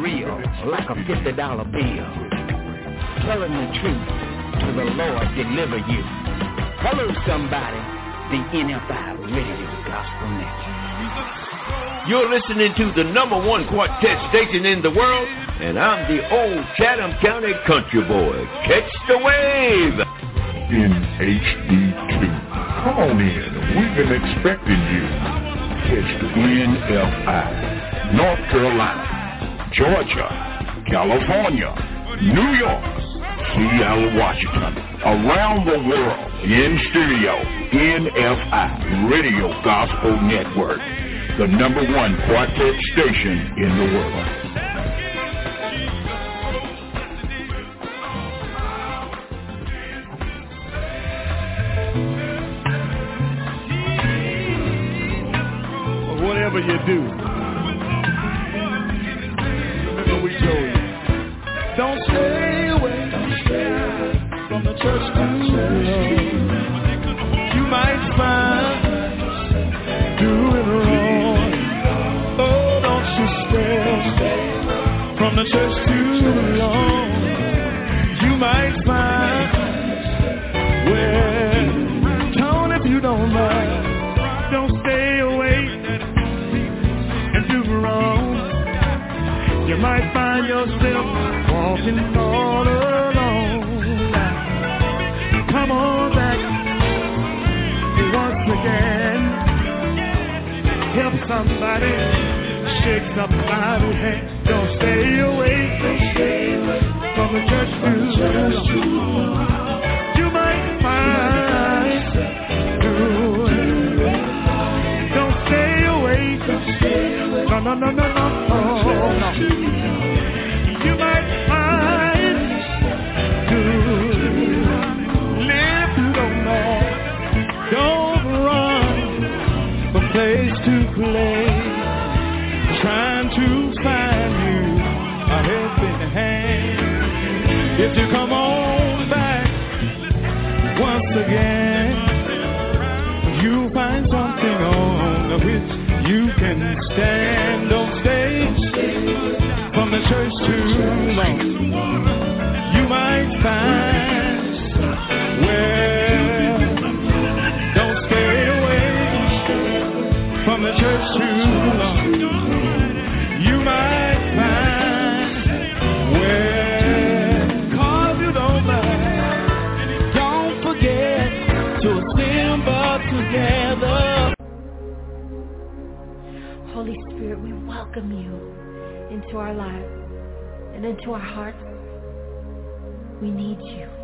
real like a $50 bill. Telling the truth to the Lord deliver you. Hello somebody, the NFI Radio Gospel Network. You're listening to the number one quartet station in the world, and I'm the old Chatham County country boy. Catch the wave! In HD2. Come on in. We've been expecting you. Catch the NFI. North Carolina, Georgia, California, New York, Seattle, Washington, around the world, in studio, NFI, Radio Gospel Network, the number one quartet station in the world. whatever you do. You. Don't stay away from the church long. You might find doing wrong. Oh, don't you stay from the church too yourself walking all alone. Come on back once again. Help somebody, shake somebody's hand. Don't stay away from the church. You might find don't stay away. No, no, no, no, no. Oh, no. Too. You might find well, don't stay away from the church too long. You might find well, cause you don't mind. Don't forget to assemble together. Holy Spirit, we welcome you into our lives and into our hearts. We need you.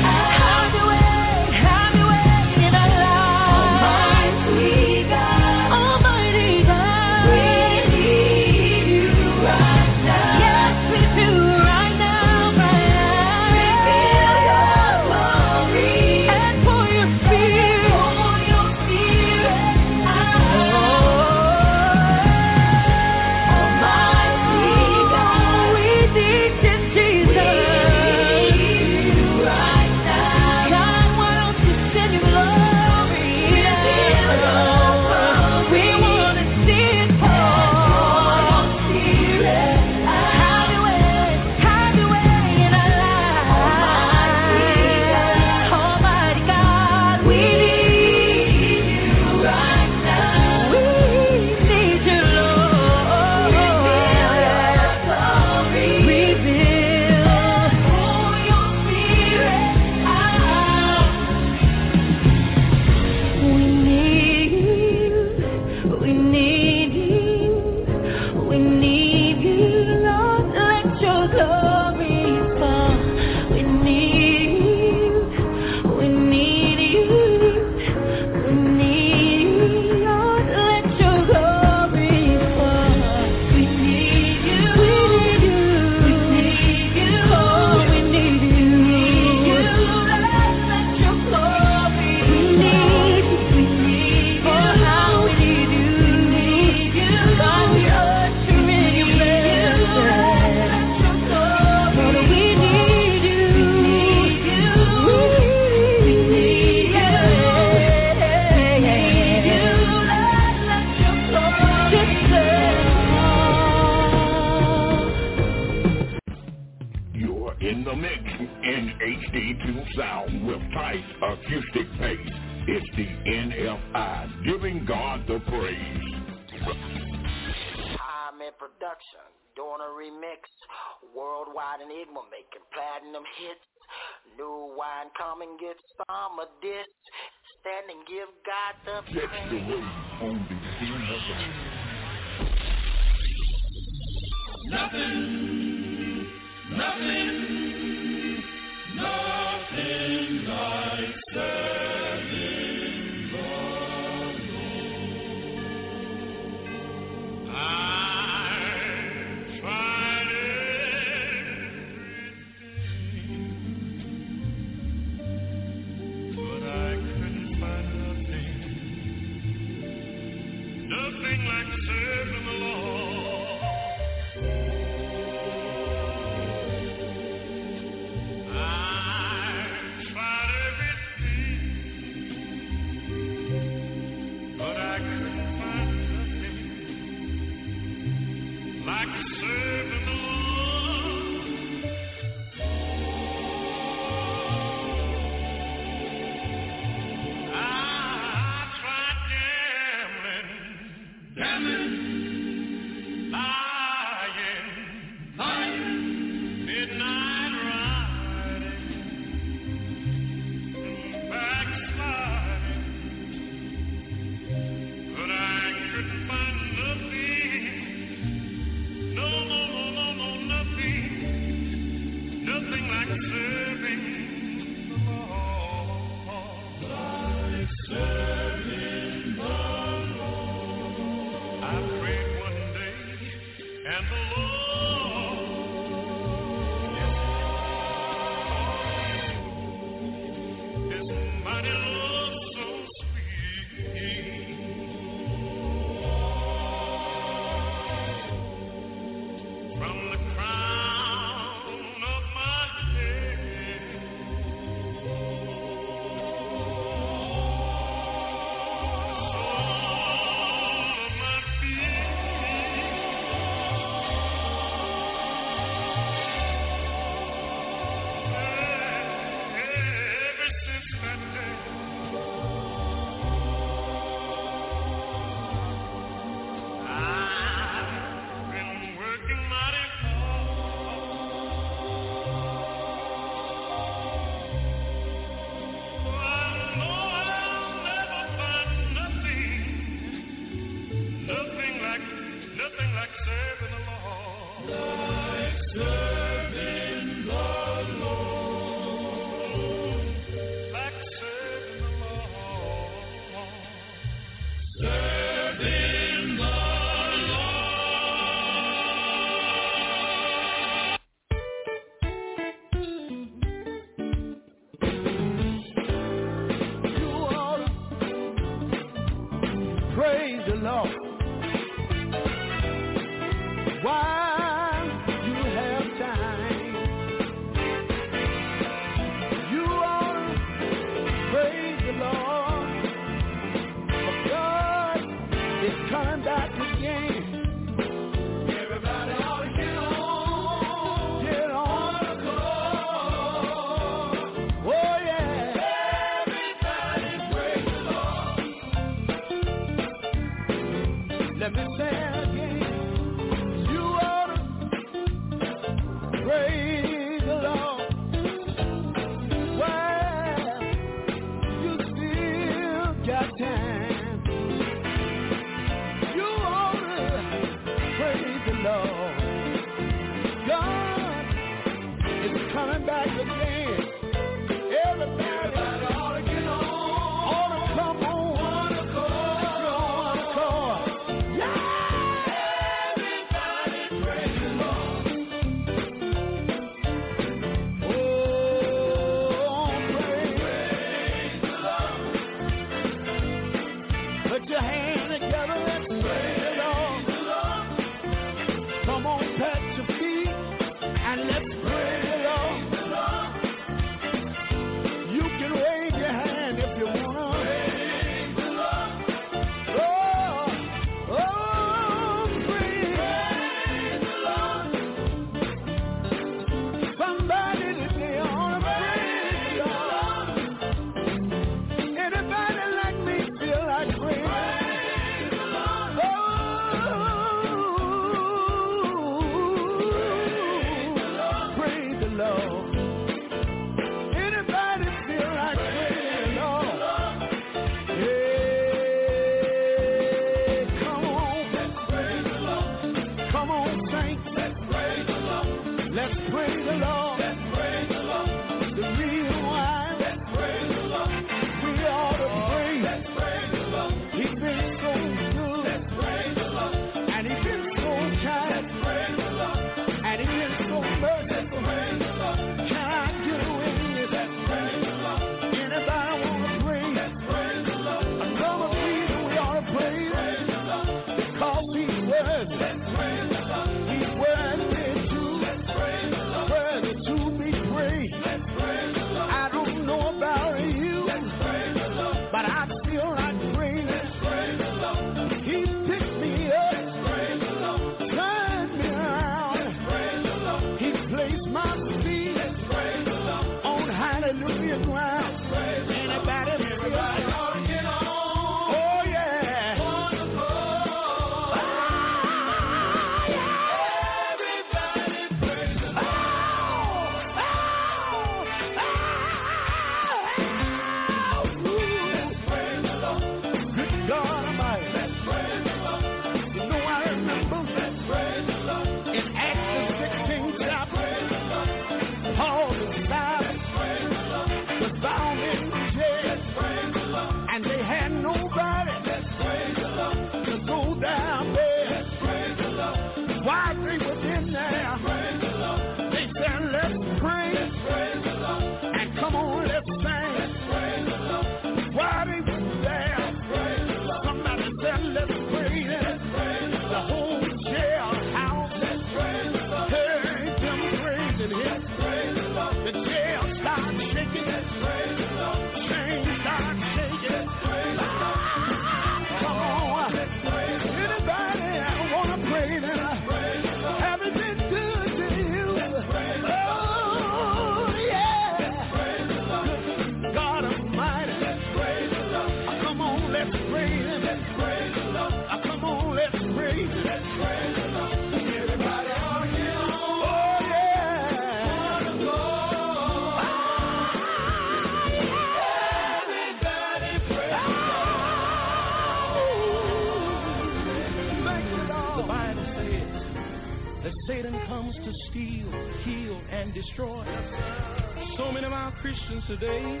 Today,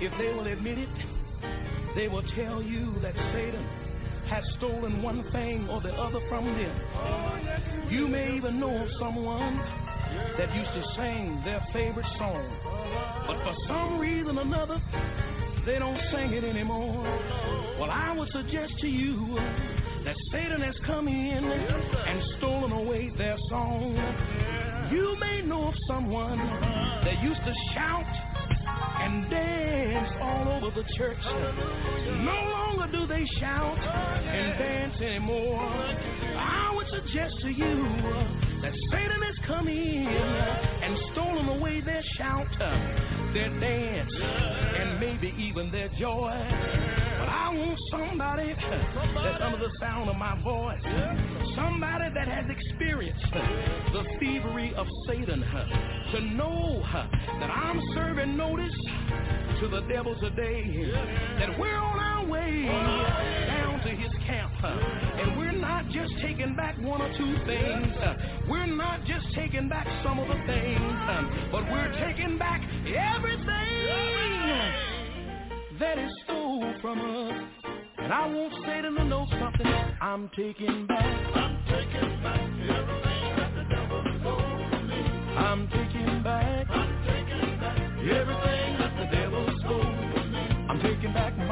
if they will admit it, they will tell you that Satan has stolen one thing or the other from them. You may even know of someone that used to sing their favorite song, but for some reason or another, they don't sing it anymore. Well, I would suggest to you that Satan has come in and stolen away their song. You may know of someone that used to shout and dance all over the church. No longer do they shout and dance anymore. I would suggest to you that Satan has come in and stolen away their shout, their dance, and maybe even their joy. I want somebody that's under the sound of my voice, somebody that has experienced the thievery of Satan, to know that I'm serving notice to the devil today that we're on our way down to his camp. And we're not just taking back one or two things. We're not just taking back some of the things, but we're taking back everything that is stole from us. And I want Satan to know something. I'm taking back. I'm taking back everything that the devil stole from me. I'm taking back. I'm taking back everything that the devil stole from me. I'm taking back my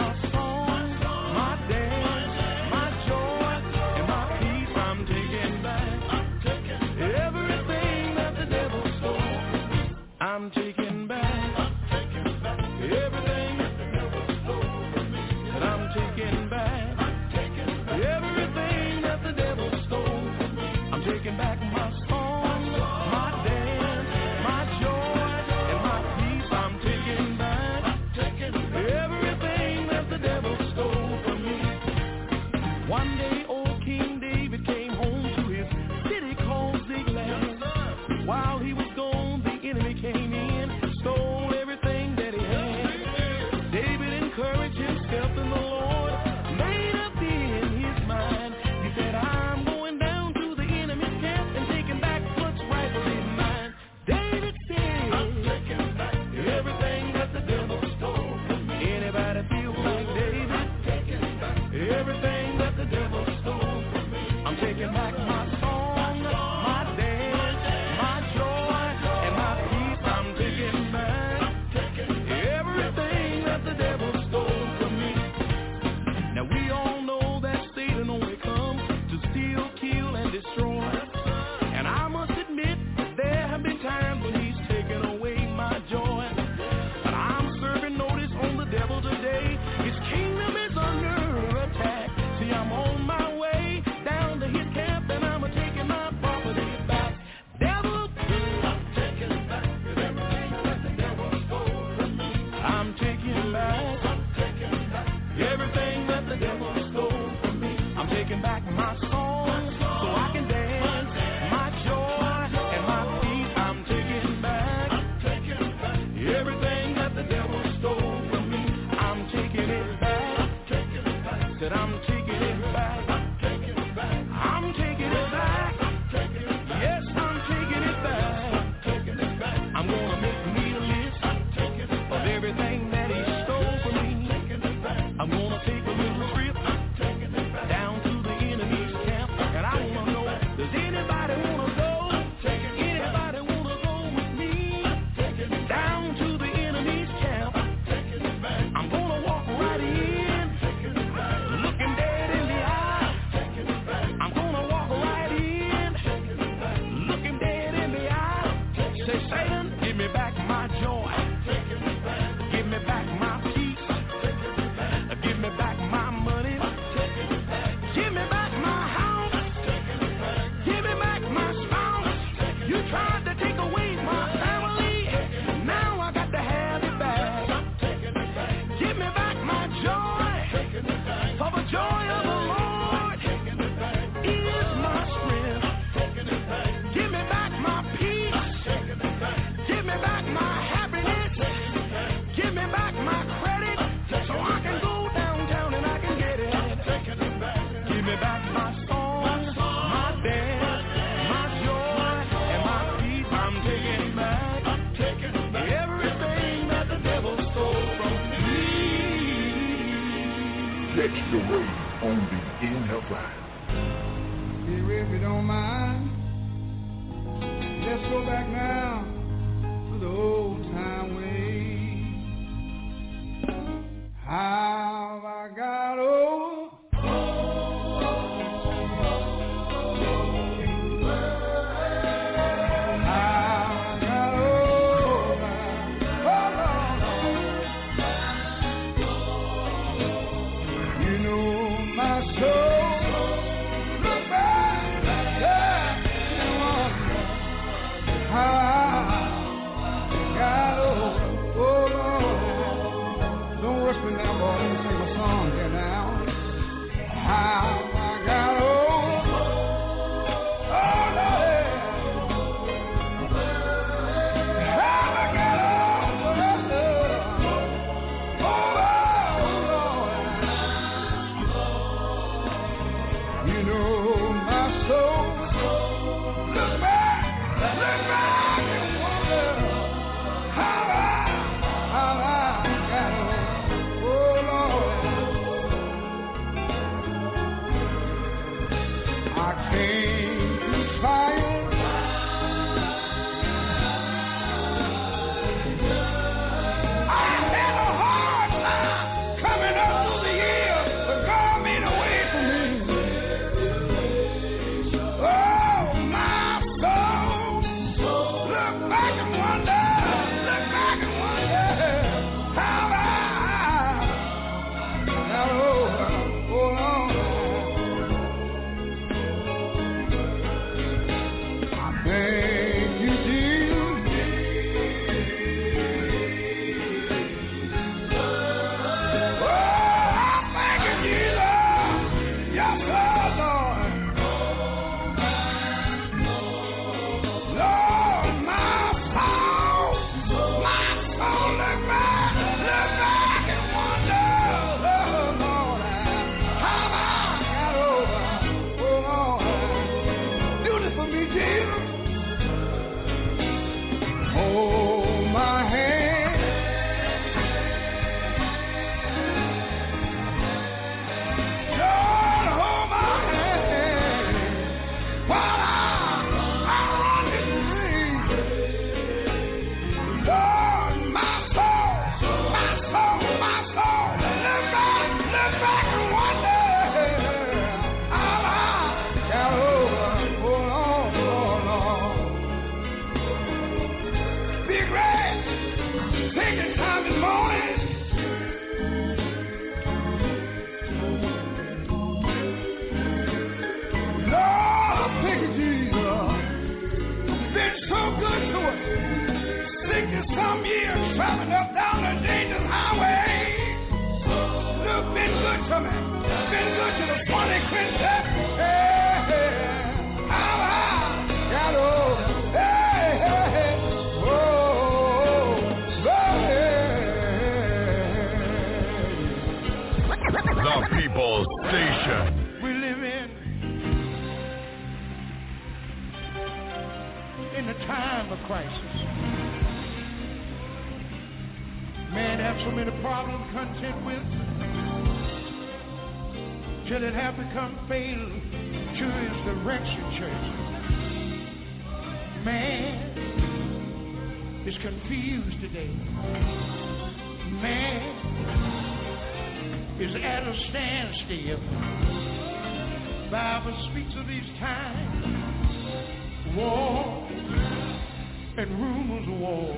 and rumors of war.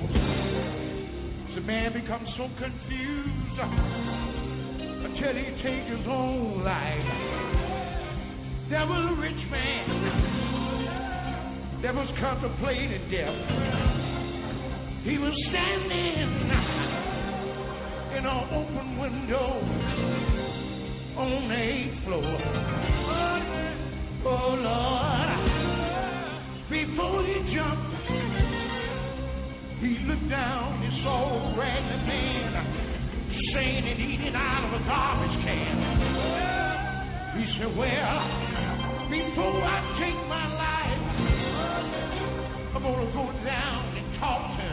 The man becomes so confused until he takes his own life. There was a rich man that was contemplating death. He was standing in an open window on the eighth floor. Oh Lord, before he jumped, he looked down, he saw a ragged man saying and eating out of a garbage can. He said, Well, before I take my life, I'm gonna go down and talk to him.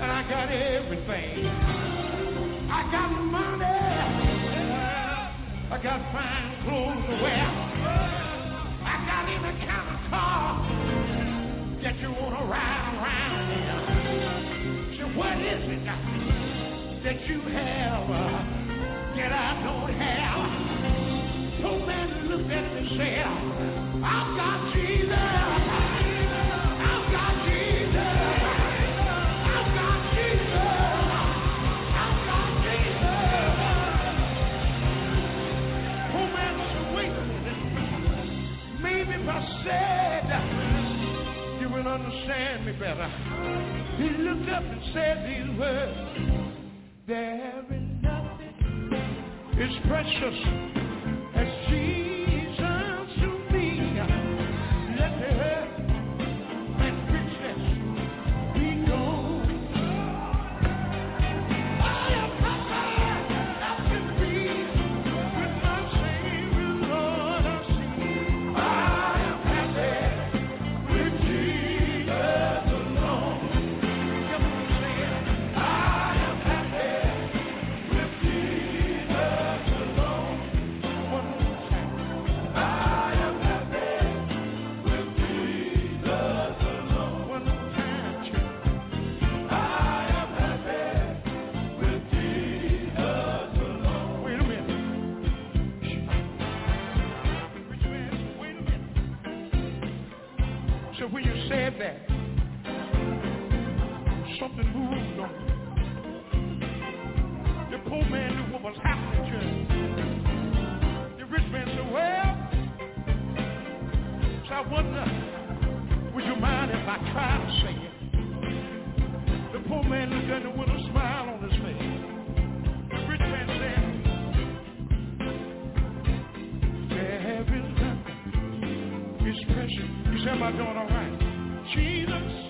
and me, say I got everything. I got money, I got fine clothes to wear, I got any kind of car that you wanna ride around in. So what is it that you have uh, that I don't have? Poor man looked at him and said, I've got Jesus. Understand me better. He looked up and said these words. There is nothing as precious as Jesus The poor man knew what was happening to him. The rich man said, well, so I wonder, would you mind if I try to say it? The poor man looked at him with a smile on his face. The rich man said, there is nothing is precious. You say, am I doing all right? Jesus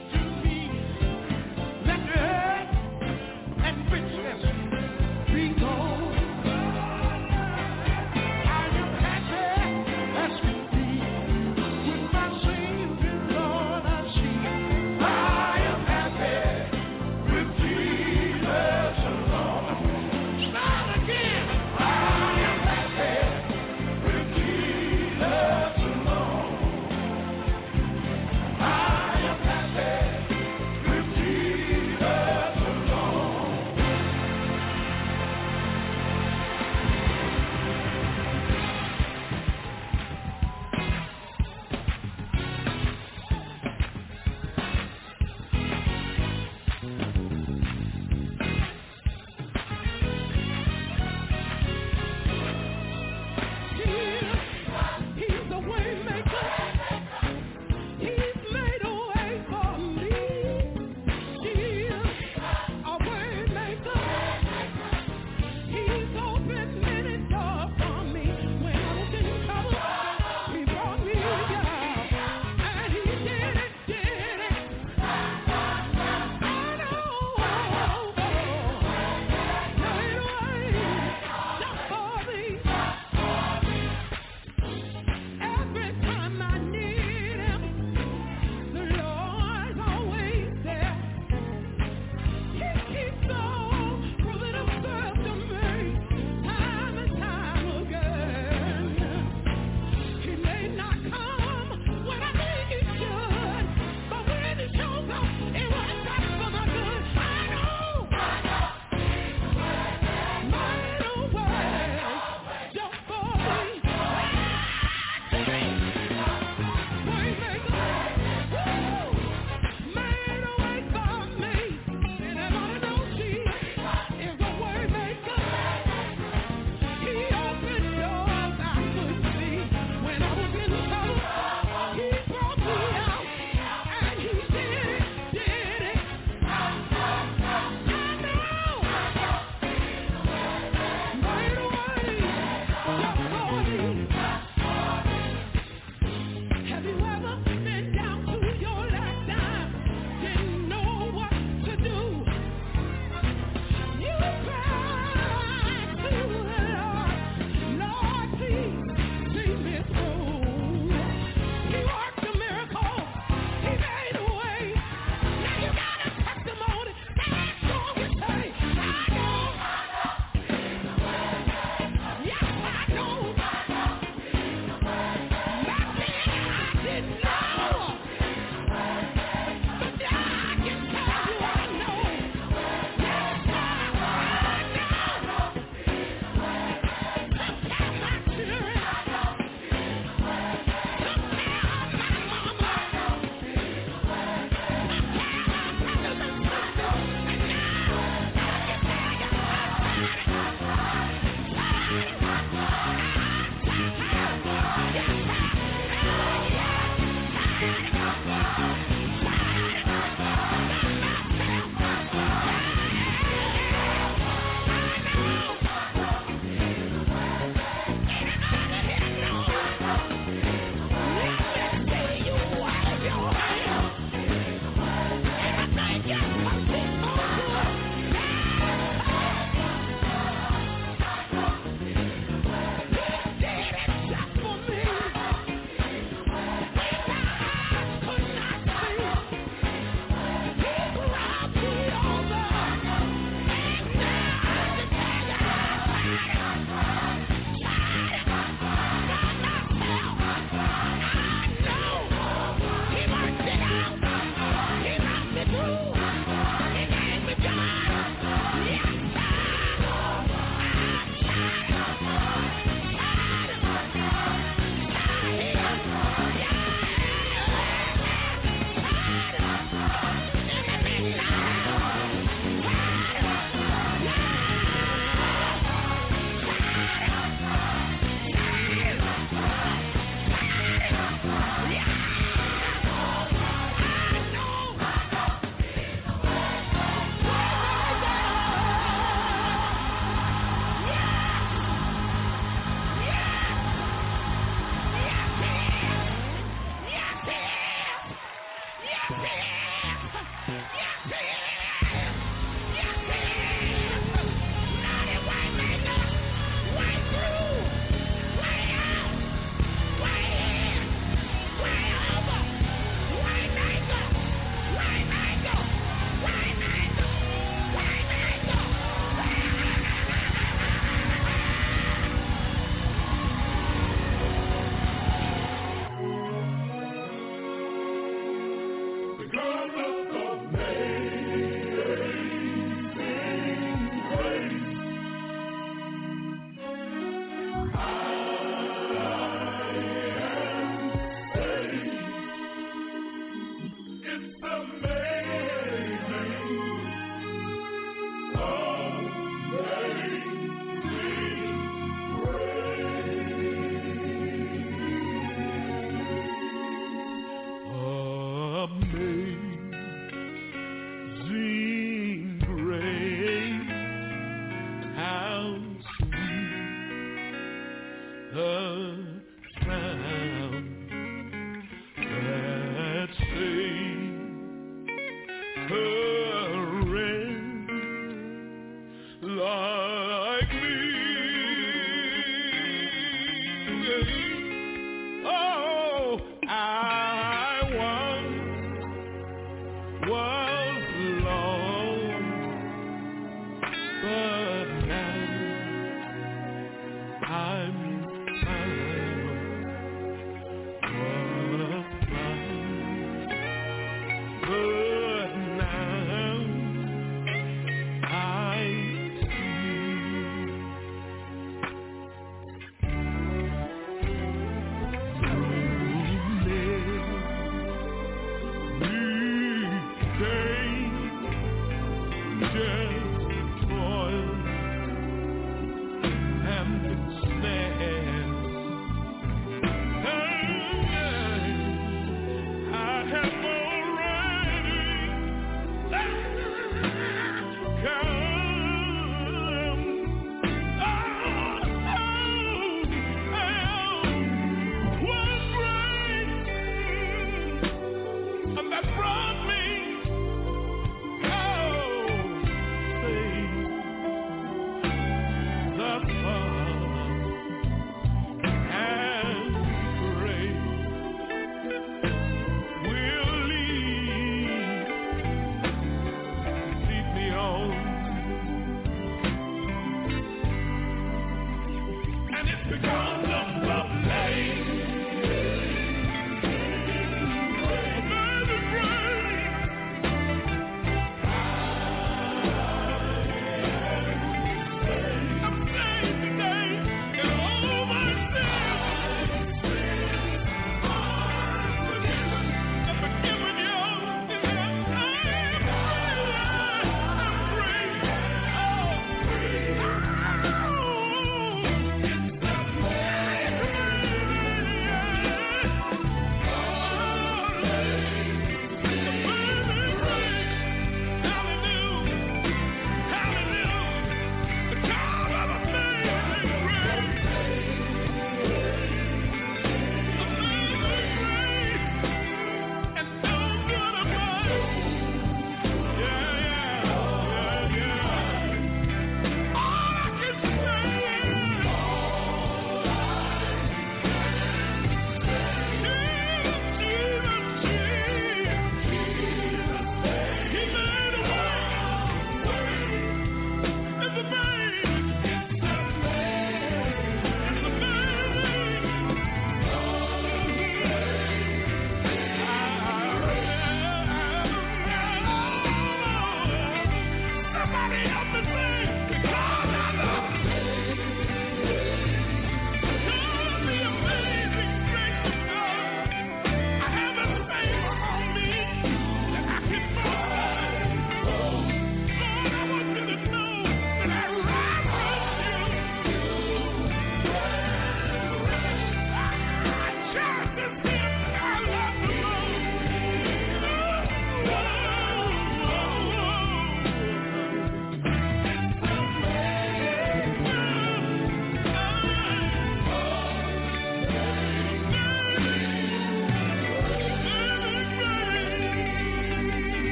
Day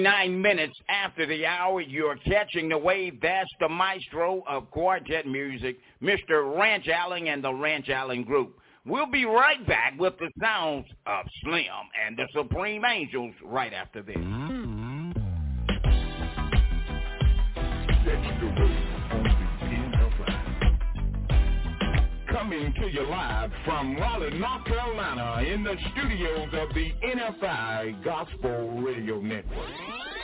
29 minutes after the hour, you're catching the wave. That's the maestro of quartet music, Mr. Rance Allen and the Rance Allen Group. We'll be right back with the sounds of Slim and the Supreme Angels right after this. Mm-hmm. Coming to you live from Raleigh, North Carolina, in the studios of the NFI Gospel Radio Network.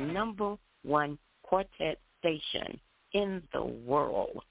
Number one quartet station in the world,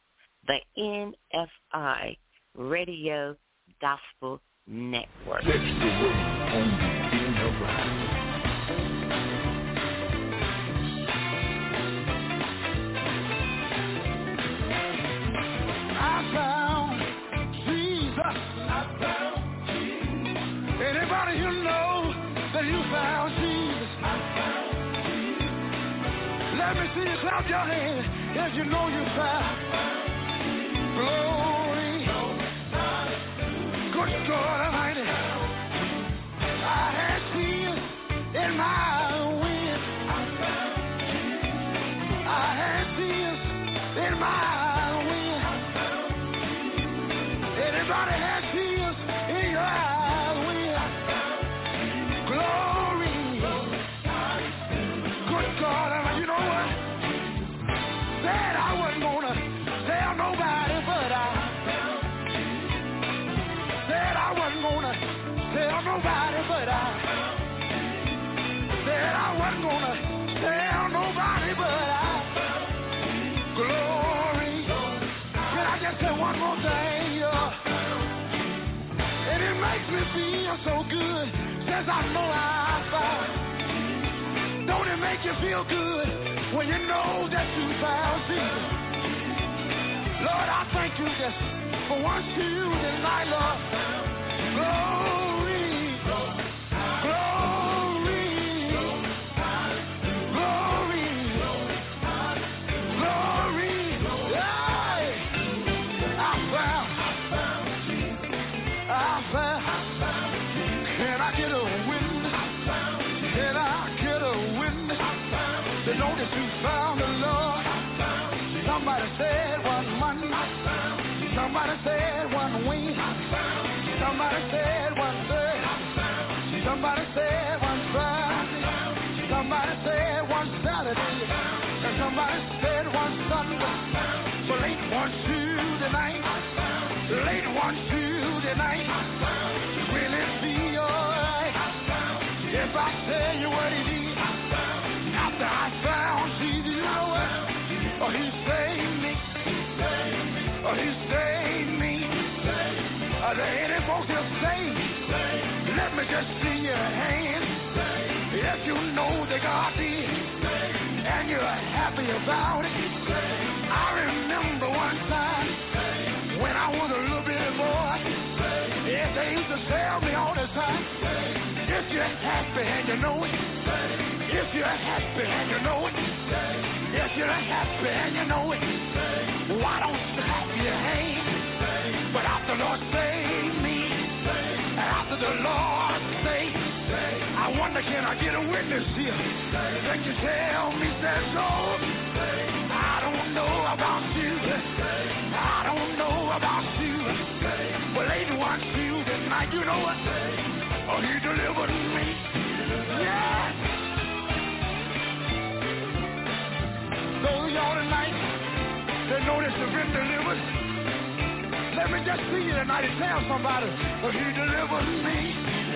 just see your hand. If you know that God did, and you're happy about it. I remember one time when I was a little bitty boy. Yes, they used to tell me all the time. If you're happy and you know it. If you're happy and you know it. If you're happy and you know it. Why don't you clap your hands? But after the Lord saved me, after the Lord I wonder can I get a witness here? that Can you tell me that Lord? I don't know about you. I don't know about you. But lady one Tuesday night, you know what? Oh, he delivered me. Yeah. Those of y'all tonight that know that you've been delivered. Let me just see you tonight and tell somebody, oh, he delivered me.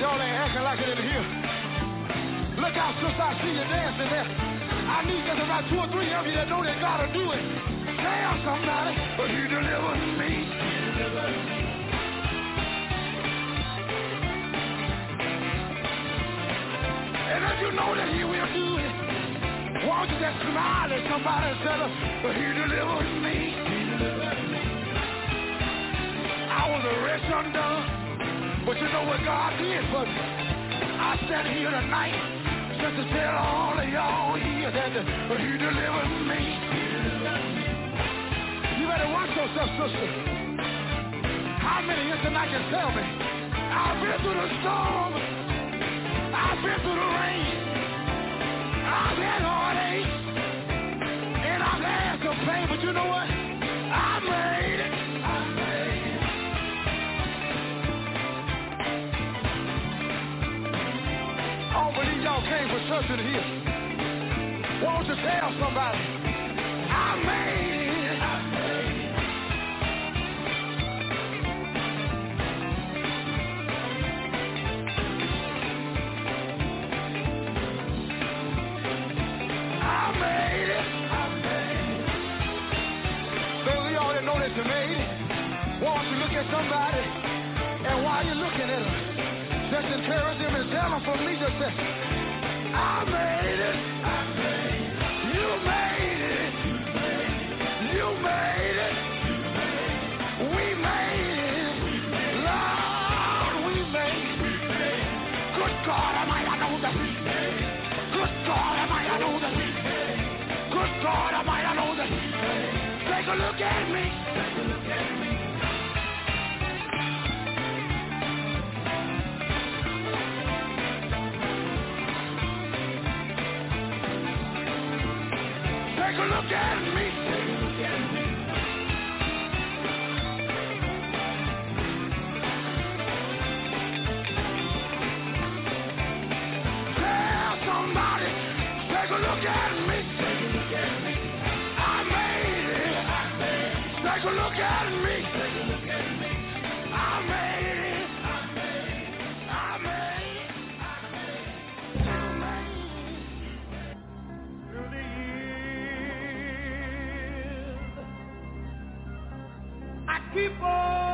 Y'all ain't acting like it in here. Look out, sister, I see you dancing there. I need just about two or three of you that know that God will do it. Tell somebody, but he delivered me. And if you know that he will do it, why don't you just smile at somebody and tell them, but he delivered me. I was a wretch undone, but you know what God did for me? I stand here tonight just to tell all of y'all here that he delivered me. You better watch yourself, sister. How many here tonight can tell me? I've been through the storm. I've been through the rain. I've had heartache. And I've had some pain, but you know what? for something here. Won't you tell somebody? I made it. I made it. Know that you made it. Won't you look at somebody? And while you're looking at them, just encourage them and tell them for me to say, Take a look at me. Take years,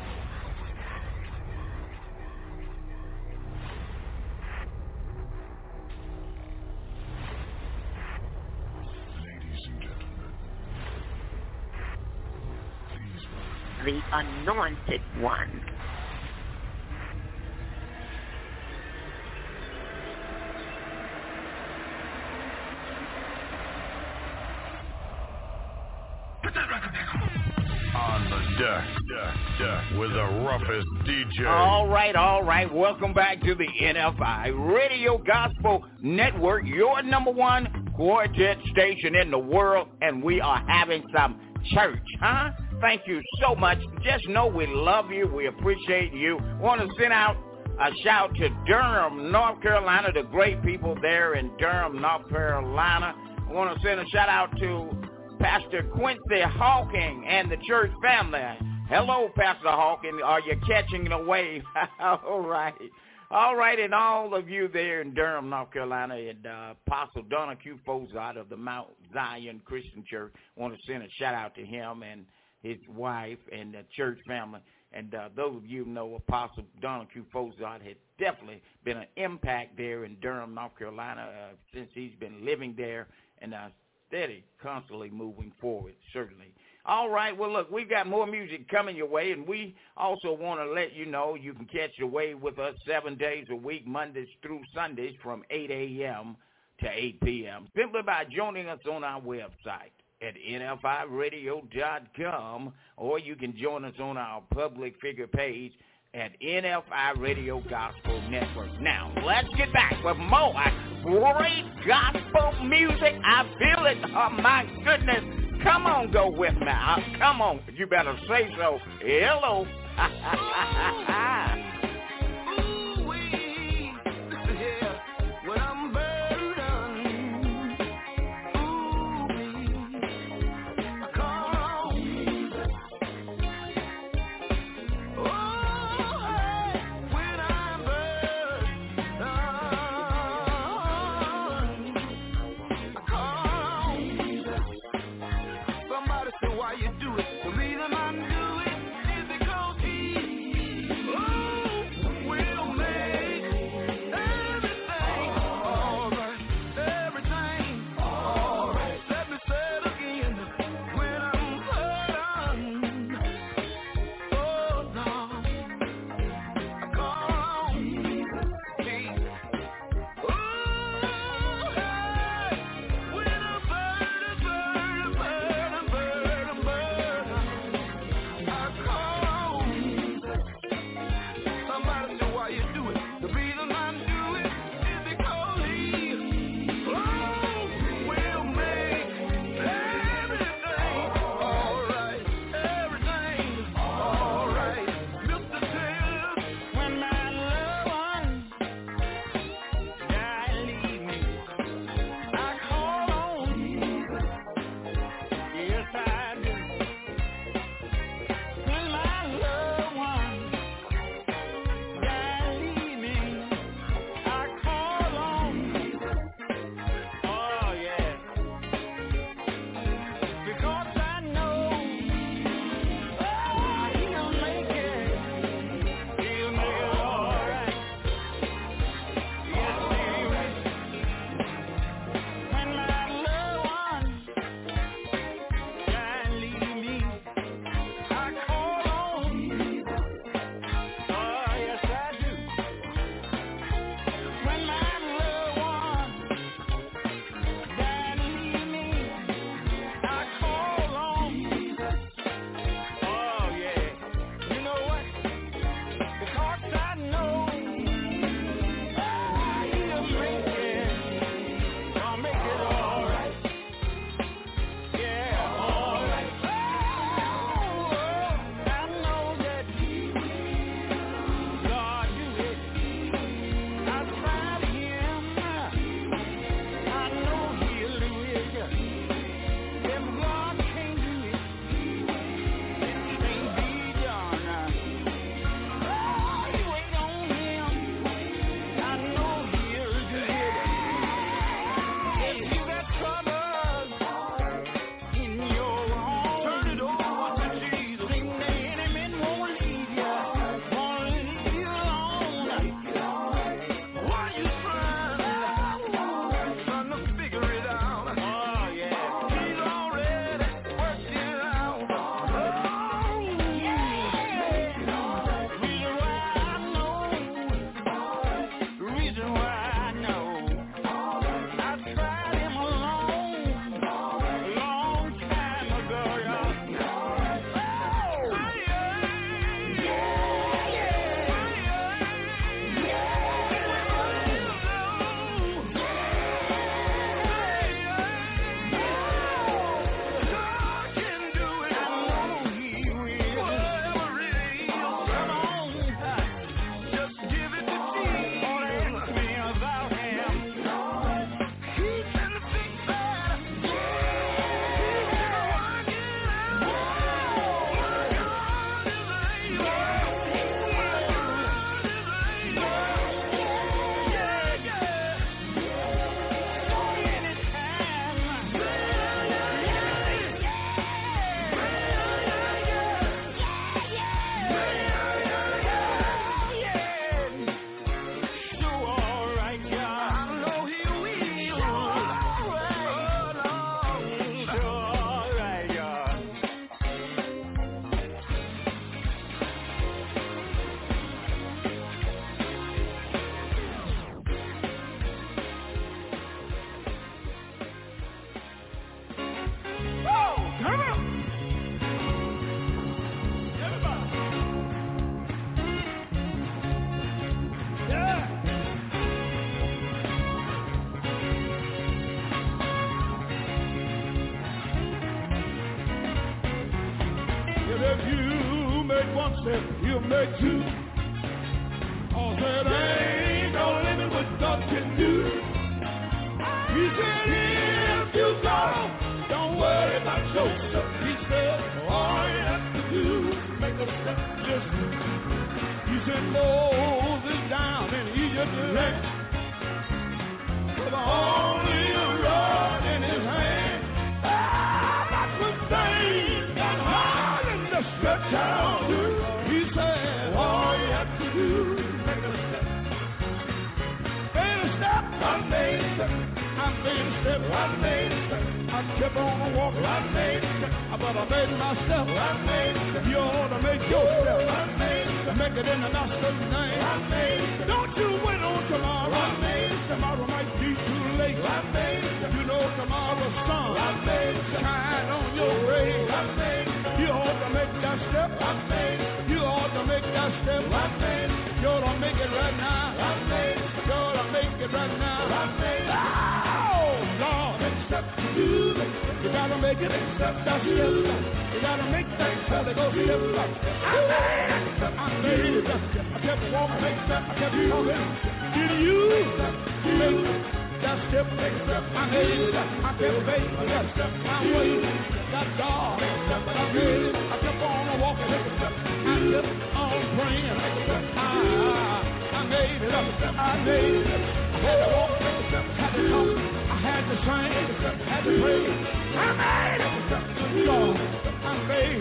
record back on. On the deck, deck, deck, with the roughest DJ. All right, all right. Welcome back to the NFI Radio Gospel Network, your number one quartet station in the world, and we are having some church, huh? Thank you so much. Just know we love you. We appreciate you. Want to send out a shout to Durham, North Carolina, the great people there in Durham, North Carolina. I want to send a shout out to Pastor Quincy Hawking and the church family. Hello, Pastor Hawking. Are you catching the wave? all right. All right, and all of you there in Durham, North Carolina, and uh, Apostle Donald Q. Fozard of the Mount Zion Christian Church, want to send a shout out to him and his wife and the church family. And uh, those of you who know Apostle Donald Q. Fozard had definitely been an impact there in Durham, North Carolina, uh, since he's been living there and uh, steady, constantly moving forward, certainly. All right, well, look, we've got more music coming your way, and we also want to let you know you can catch your way with us seven days a week, Mondays through Sundays from 8 a.m. to 8 p.m., simply by joining us on our website at NFIRadio.com, or you can join us on our public figure page at NFI Radio Gospel Network. Now, let's get back with more great gospel music. I feel it. Oh, my goodness. Come on, go with me. Uh, come on. You better say so. Hello.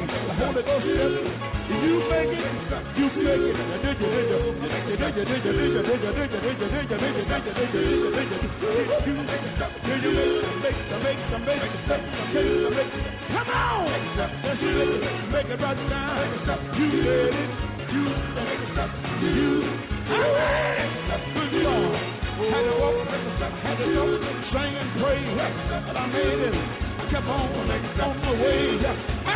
Did you? Did you? Make the step. Make the the Come on. Let's make it. It right now. You did it. You make it. You. Made it. Good Lord. Had to walk, had to go, sing and pray, but I made it. I kept on, on the way.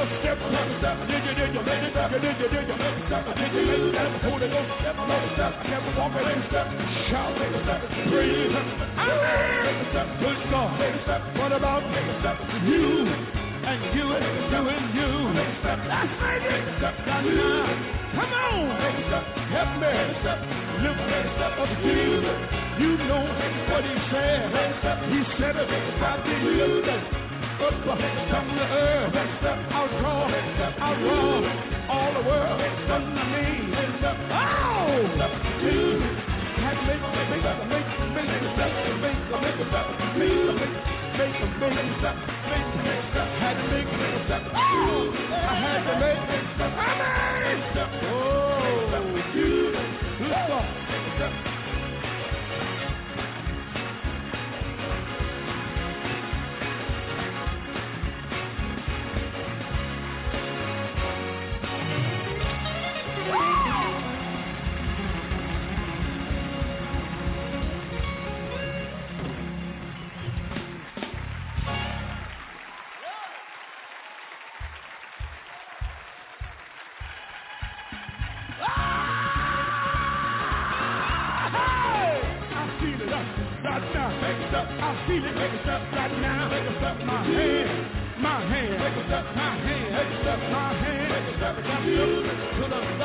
Ghost step, never stop. Did you, did you, make it stop? Did you, did you, make it stop? Did you, make it stop? Holy Ghost step, never stop. Never walk, make it stop. Shout, make it stop. Breathe, make it stop. Good God, make it stop. What about make it stop? You and you and you and you. That's made it. Come on, help me. Look up to you. You know what he said. He said it. I believe it up from the earth. I'll draw, I'll draw all the world under me. Oh, to make, make, make, make, make, make, make, make, make, make, make, make, make, had to make oh, I had to make I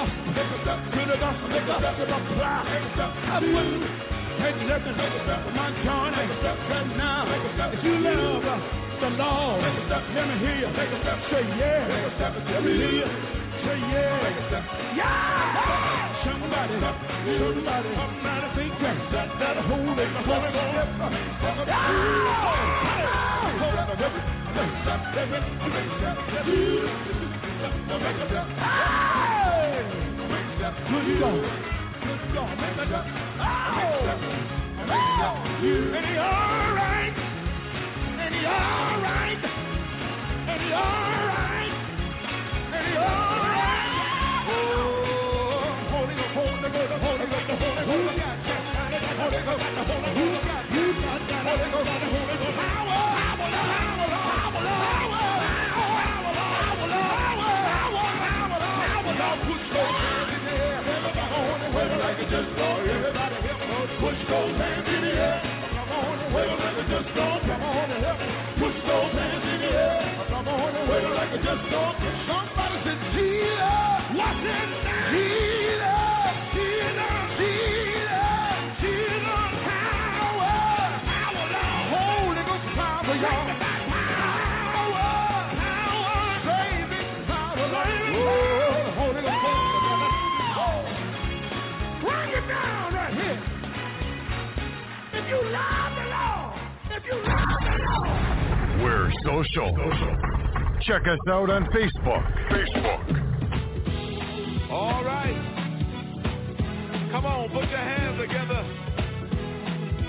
The gospel. I wouldn't take nothing for my journey right now. You love the Lord, let me hear you say yeah. Let me hear you say yeah. Yeah. Somebody, somebody, somebody think that that holy, holy Oh! And he all right. And he all right. And he all right. And he all right. Oh, holy, holy, push those hands in the air. Everybody on and wave like just go. Everybody push those hands in the air. Come on and wave like just. Come on and help push those hands in the air. Come on and wave like just. Somebody said Jesus, what's his. you love the Lord, if you love the Lord. We're social. Check us out on Facebook. Facebook. All right. Come on, put your hands together.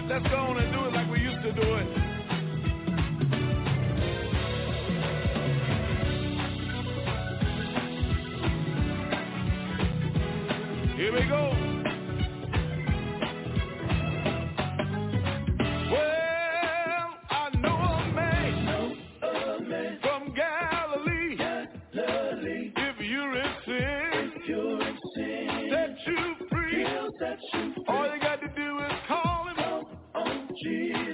Let's go on and do it like we used to do it. Here we go. Jesus.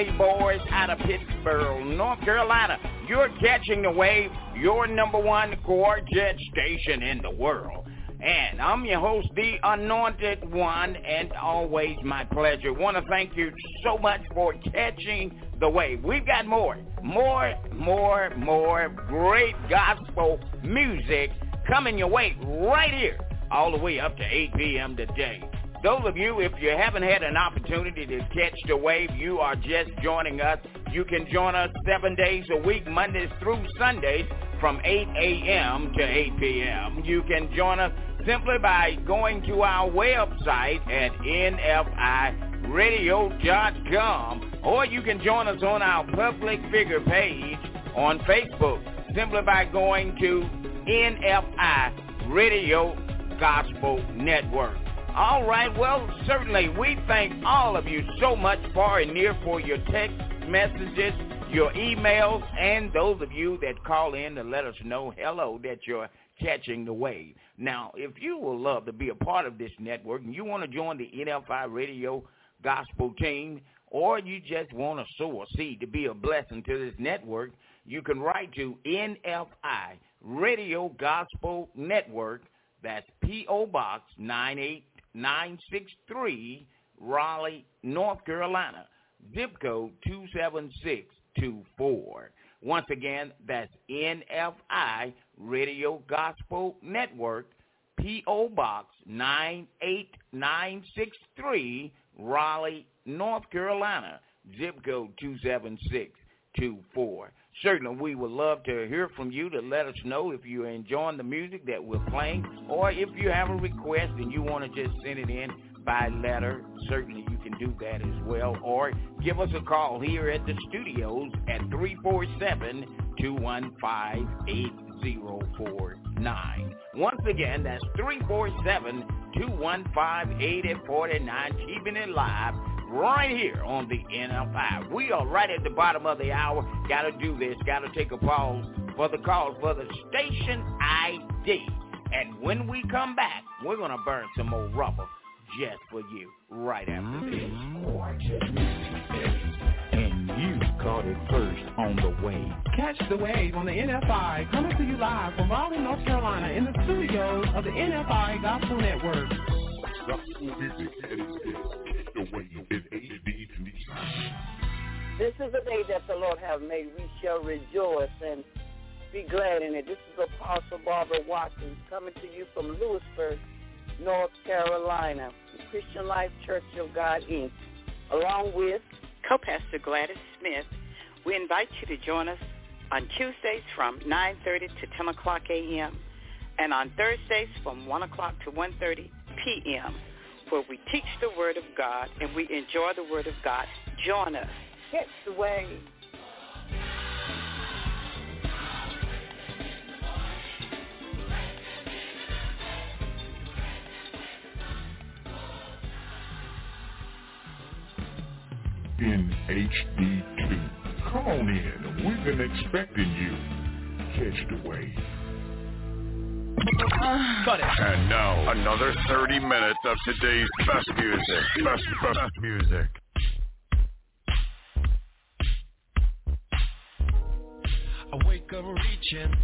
Dowdy boys out of Pittsboro, North Carolina. You're catching the wave, your number one gorgeous station in the world. And I'm your host, the Anointed One, and always my pleasure. Want to thank you so much for catching the wave. We've got more, more, more, more great gospel music coming your way right here all the way up to 8 p.m. today. Those of you, if you haven't had an opportunity to catch the wave, you are just joining us. You can join us seven days a week, Mondays through Sundays from 8 a.m. to 8 p.m. You can join us simply by going to our website at nfiradio.com or you can join us on our public figure page on Facebook simply by going to NFI Radio Gospel Network. All right, well, certainly we thank all of you so much far and near for your text messages, your emails, and those of you that call in to let us know hello that you're catching the wave. Now, if you would love to be a part of this network and you want to join the NFI Radio Gospel team, or you just want to sow a seed to be a blessing to this network, you can write to NFI Radio Gospel Network. That's P.O. Box 98963, Raleigh, North Carolina. Zip code 27624. Once again, that's NFI Radio Gospel Network, P.O. Box 98963, Raleigh, North Carolina. Zip code 27624. Certainly, we would love to hear from you to let us know if you're enjoying the music that we're playing, or if you have a request and you want to just send it in by letter, certainly you can do that as well. Or give us a call here at the studios at 347-215-8049. Once again, that's 347-215-8049, keeping it live right here on the NFI. We are right at the bottom of the hour. Got to do this. Got to take a pause for the call for the station ID. And when we come back, we're going to burn some more rubber just for you right after this. And you caught it first on the wave. Catch the wave on the NFI coming to you live from Raleigh, North Carolina in the studios of the NFI Gospel Network. This is the day that the Lord have made. We shall rejoice and be glad in it. This is Apostle Barbara Watkins coming to you from Louisburg, North Carolina, Christian Life Church of God, Inc., along with co-pastor Gladys Smith. We invite you to join us on Tuesdays from 9.30 to 10 o'clock a.m. and on Thursdays from 1 o'clock to 1.30 p.m. where we teach the Word of God and we enjoy the Word of God. Join us. Catch the wave. in HD2. Come on in. We've been expecting you. Catch the wave. Cut it. And now, another 30 minutes of today's best music. Best, best best music. I wake up reaching.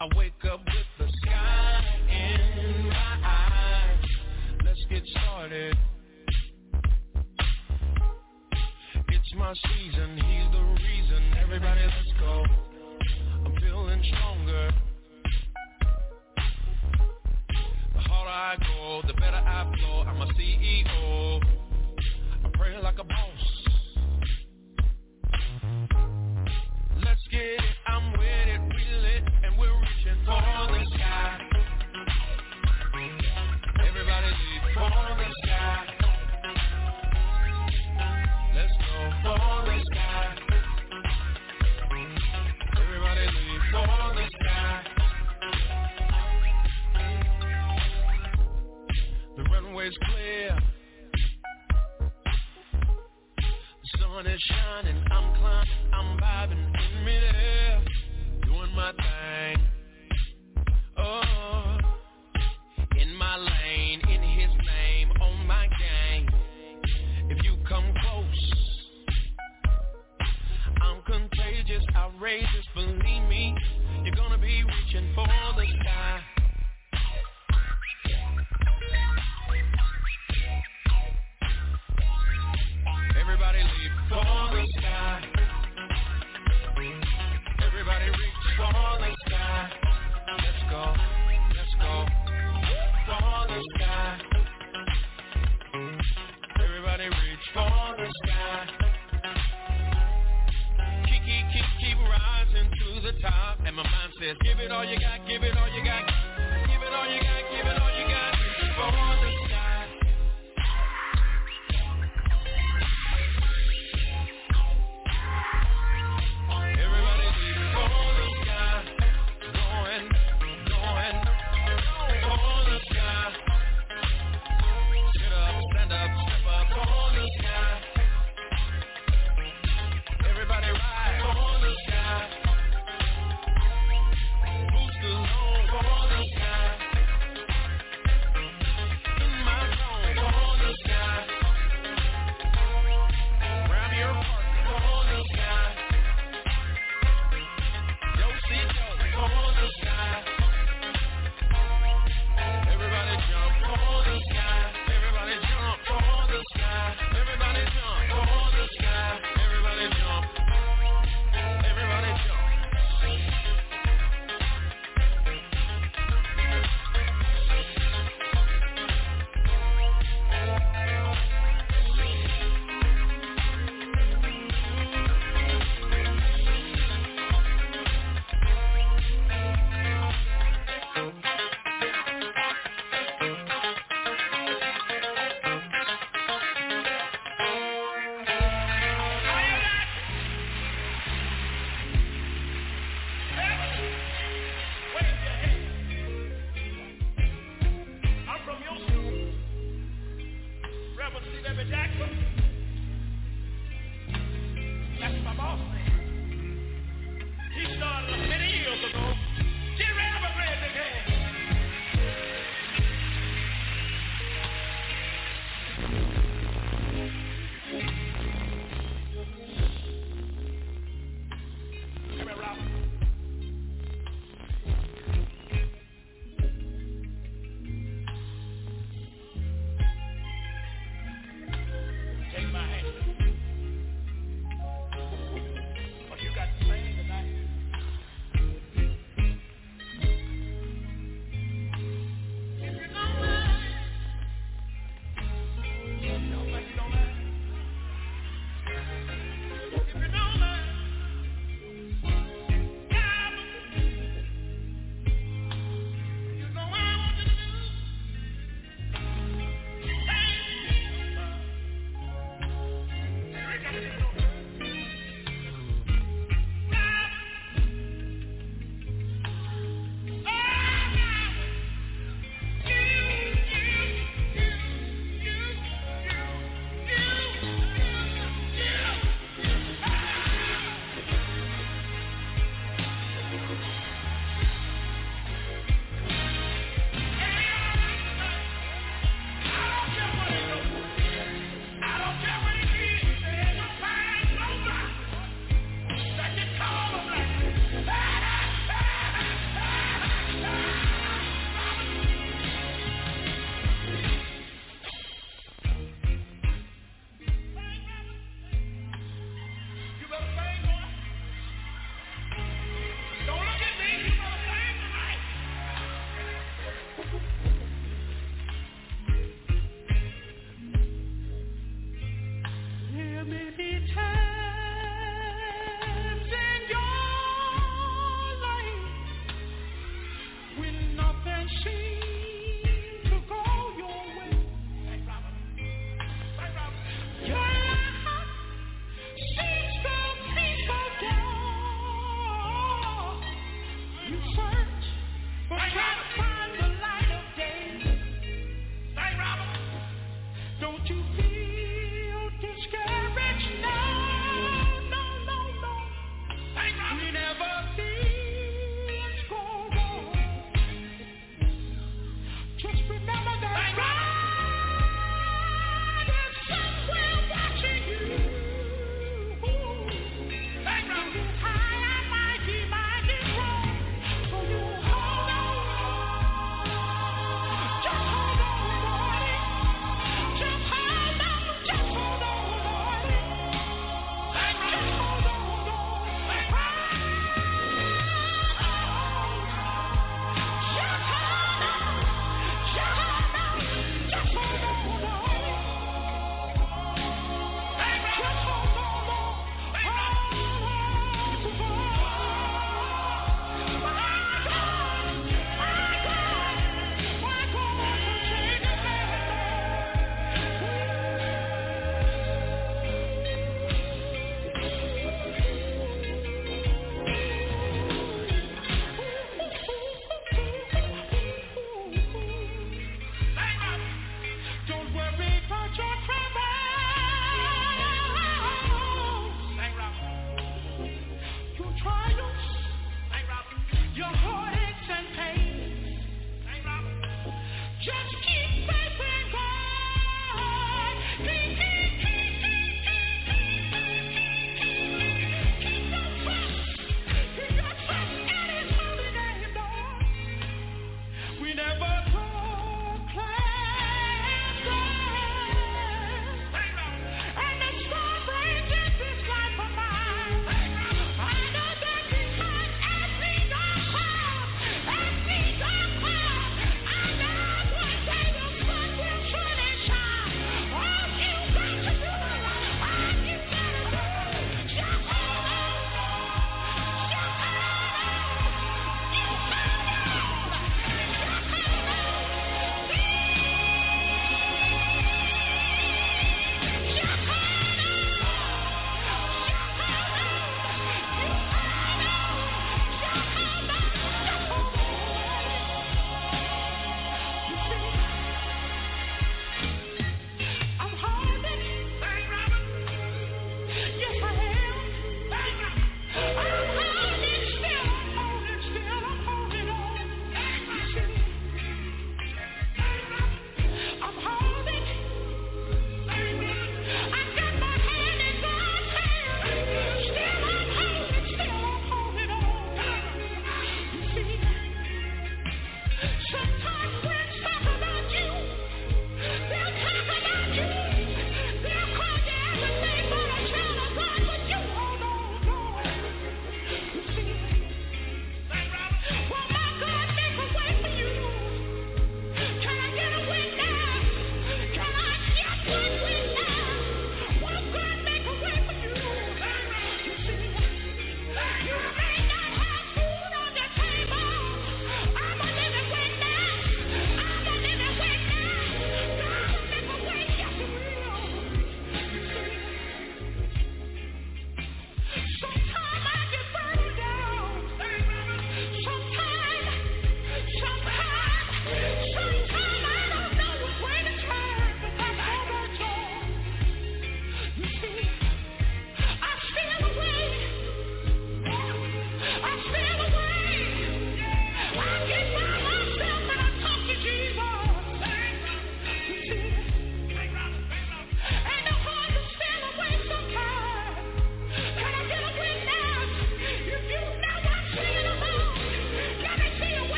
I wake up with the sky in my eyes. Let's get started. It's my season, he's the reason. Everybody, let's go. Stronger. The harder I go, the better I flow. I'm a CEO. I pray like a boss. Let's get it, I'm with it, we lit, and we're reaching for the Runway's clear. The sun is shining, I'm climbing, I'm vibing in midair, doing my thing. Oh, in my lane, in his name, on my gang. If you come close, I'm contagious, outrageous, believe me, you're gonna be reaching for the give it all you got, give it all you got.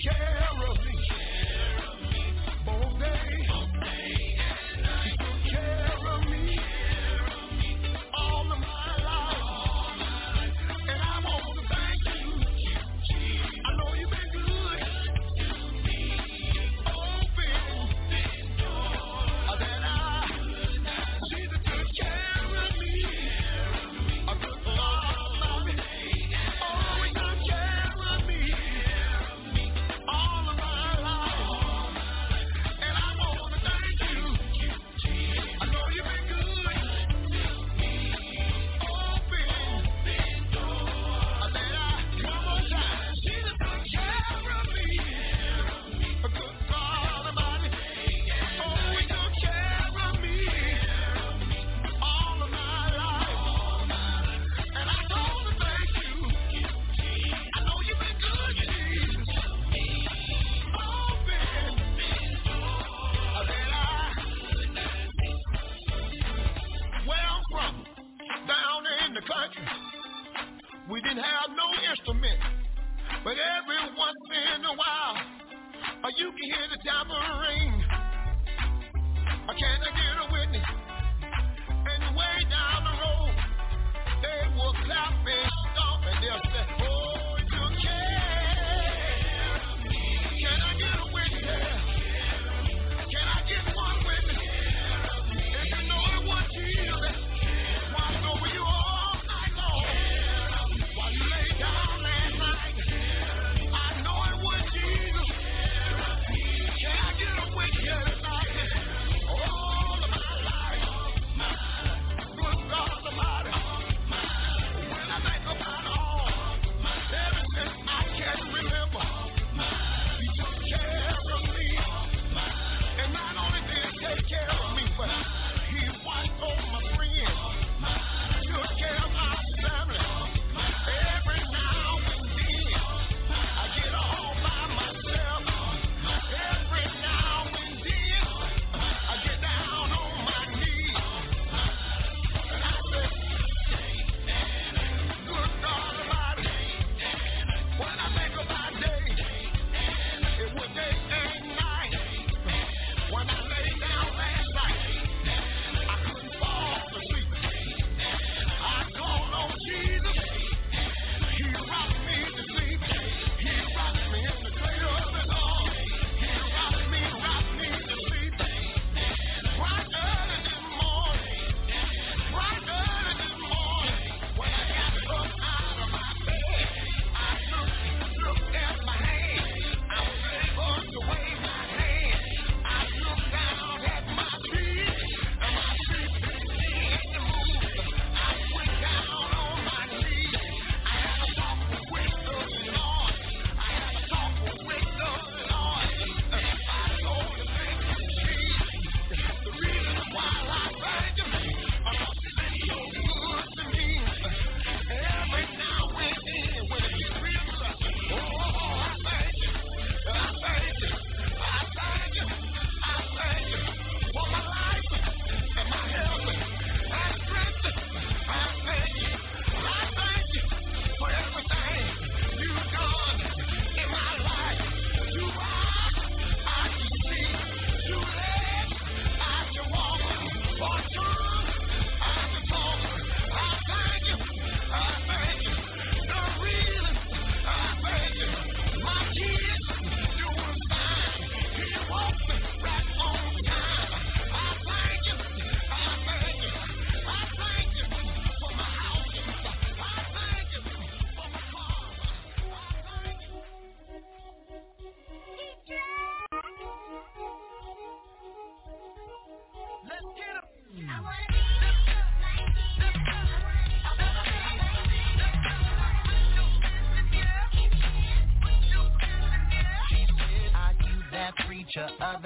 To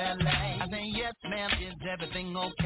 your church. We all gotta do some work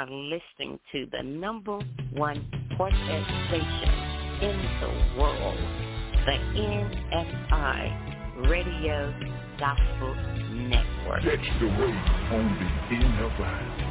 are listening to the number one quartet station in the world, the NFI Radio Gospel Network. Catch the wave on the NFI.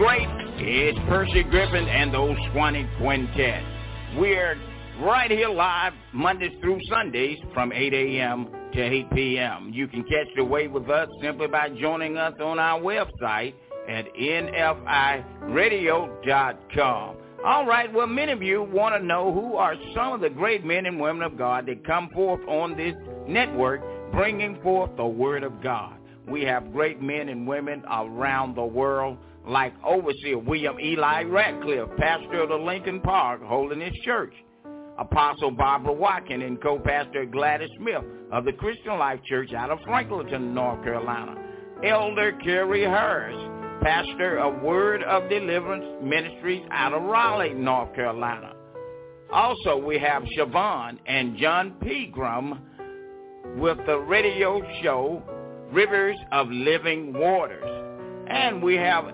great it's Percy Griffin and those Swanee Quintet. We're right here live Mondays through Sundays from 8 a.m. to 8 p.m. You can catch the wave with us simply by joining us on our website at nfiradio.com. All right, well, many of you want to know who are some of the great men and women of God that come forth on this network bringing forth the Word of God. We have great men and women around the world like Overseer William Eli Ratcliffe, pastor of the Lincoln Park Holiness Church. Apostle Barbara Watkins and co-pastor Gladys Smith of the Christian Life Church out of Franklinton, North Carolina. Elder Kerry Harris, pastor of Word of Deliverance Ministries out of Raleigh, North Carolina. Also, we have Siobhan and John Pegram with the radio show Rivers of Living Waters. And we have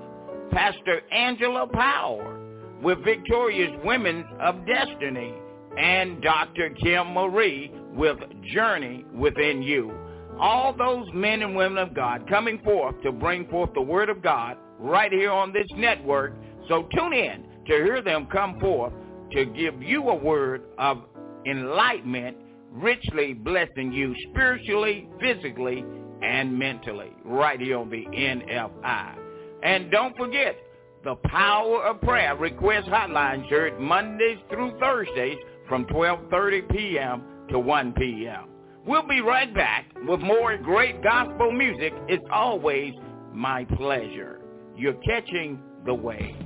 Pastor Angela Power with Victorious Women of Destiny and Dr. Kim Marie with Journey Within You. All those men and women of God coming forth to bring forth the Word of God right here on this network. So tune in to hear them come forth to give you a word of enlightenment, richly blessing you spiritually, physically, and mentally right here on the NFI. And don't forget, the Power of Prayer request hotline shirt Mondays through Thursdays from 12.30 p.m. to 1 p.m. We'll be right back with more great gospel music. It's always my pleasure. You're catching the wave.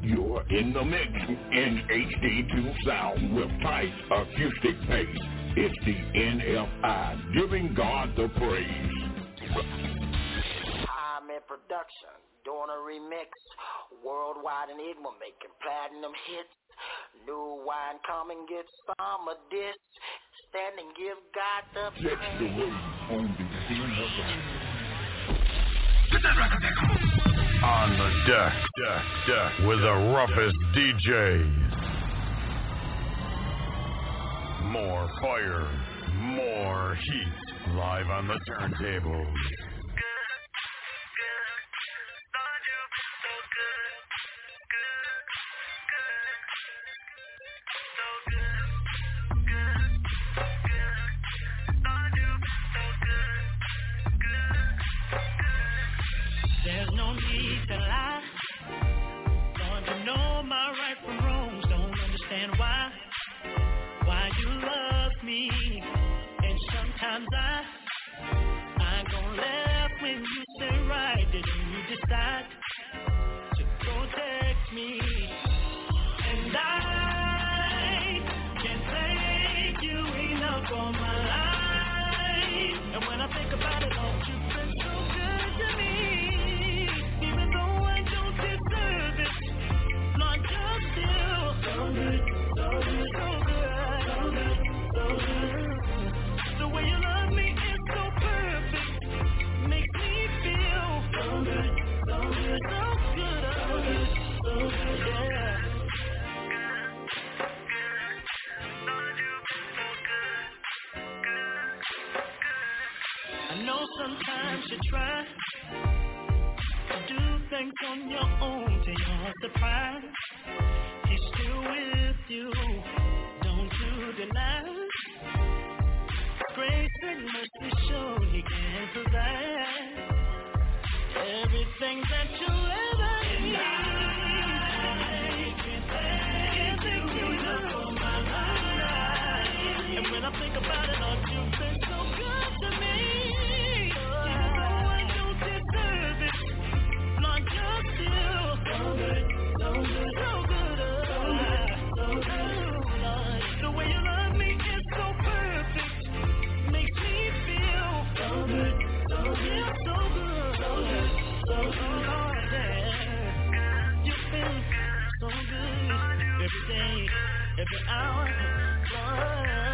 You're in the mix in HD2 sound with tight acoustic bass. It's the NFI, giving God the praise. I'm in production, doing a remix, worldwide enigma making platinum hits. New wine come and get some of this. Stand and give God the Check the praise. wave on the NFI. Get that record back on. On the deck, deck, deck, with the roughest DJs. More fire, more heat, live on the turntables. You try to do things on your own to your surprise. He's still with you, don't you deny. Grace and mercy show he can provide everything that you ever every hour.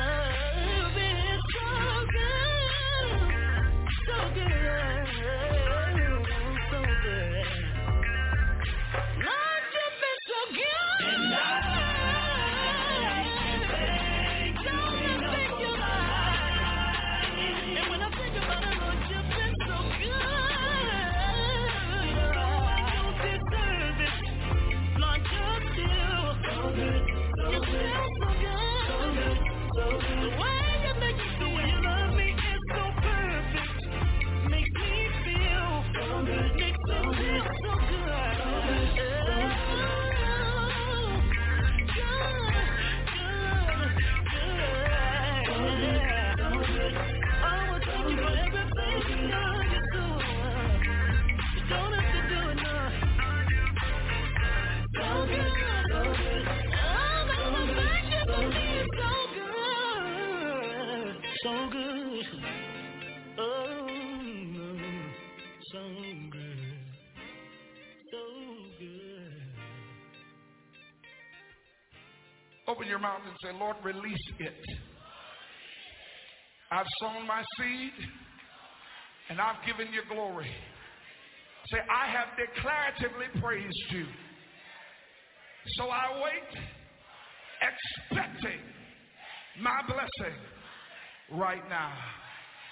your mouth and say, Lord, release it. I've sown my seed and I've given you glory. Say, I have declaratively praised you. So I wait, expecting my blessing right now.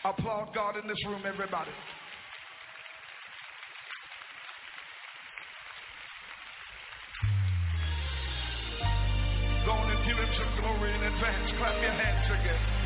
Applaud God in this room, everybody. advance. Clap your hands again.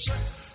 shake.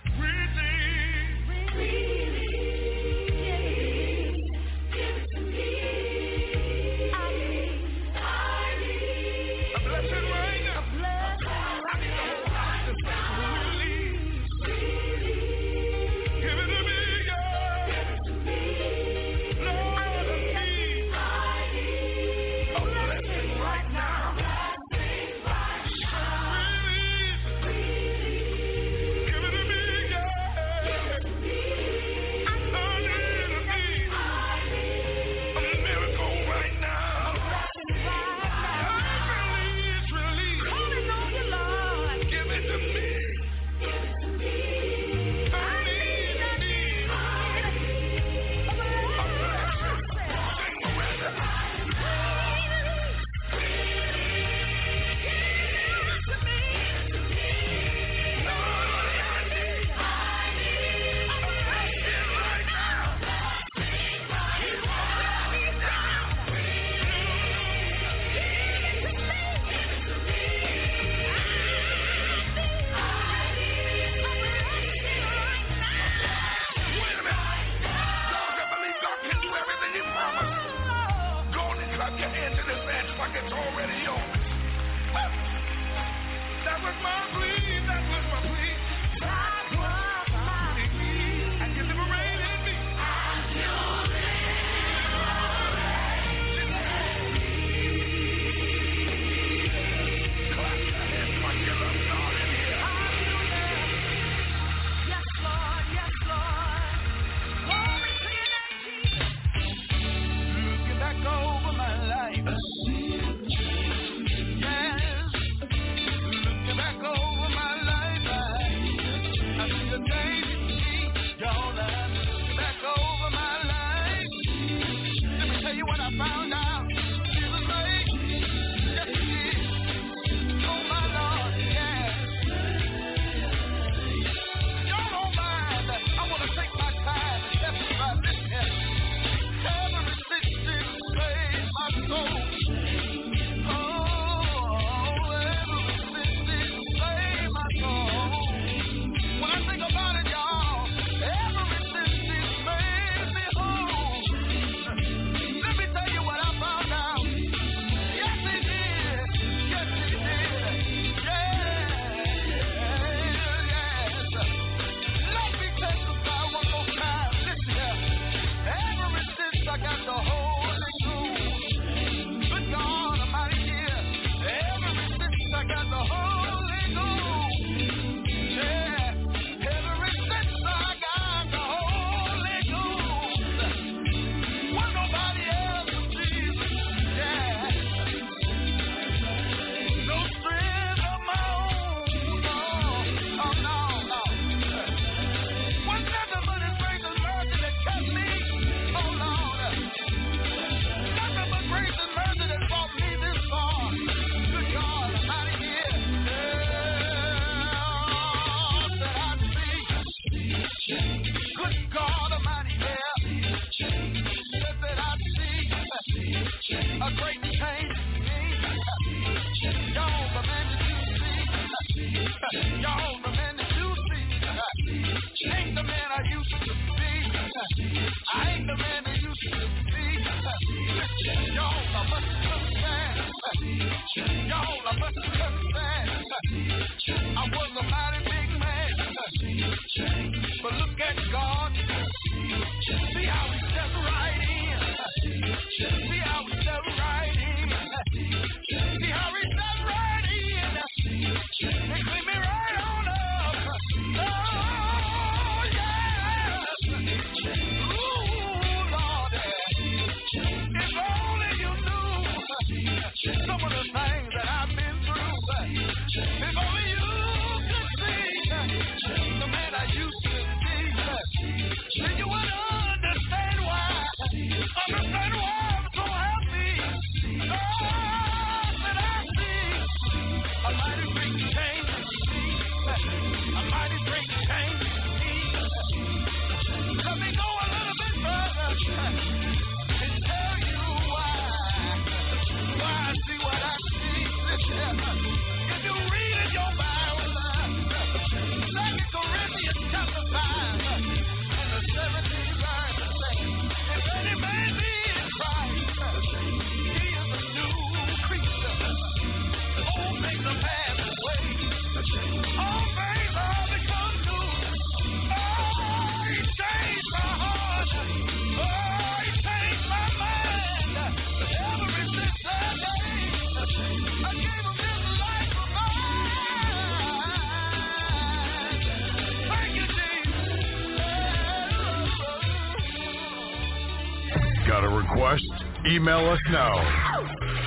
Request? Email us now.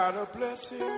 God bless you.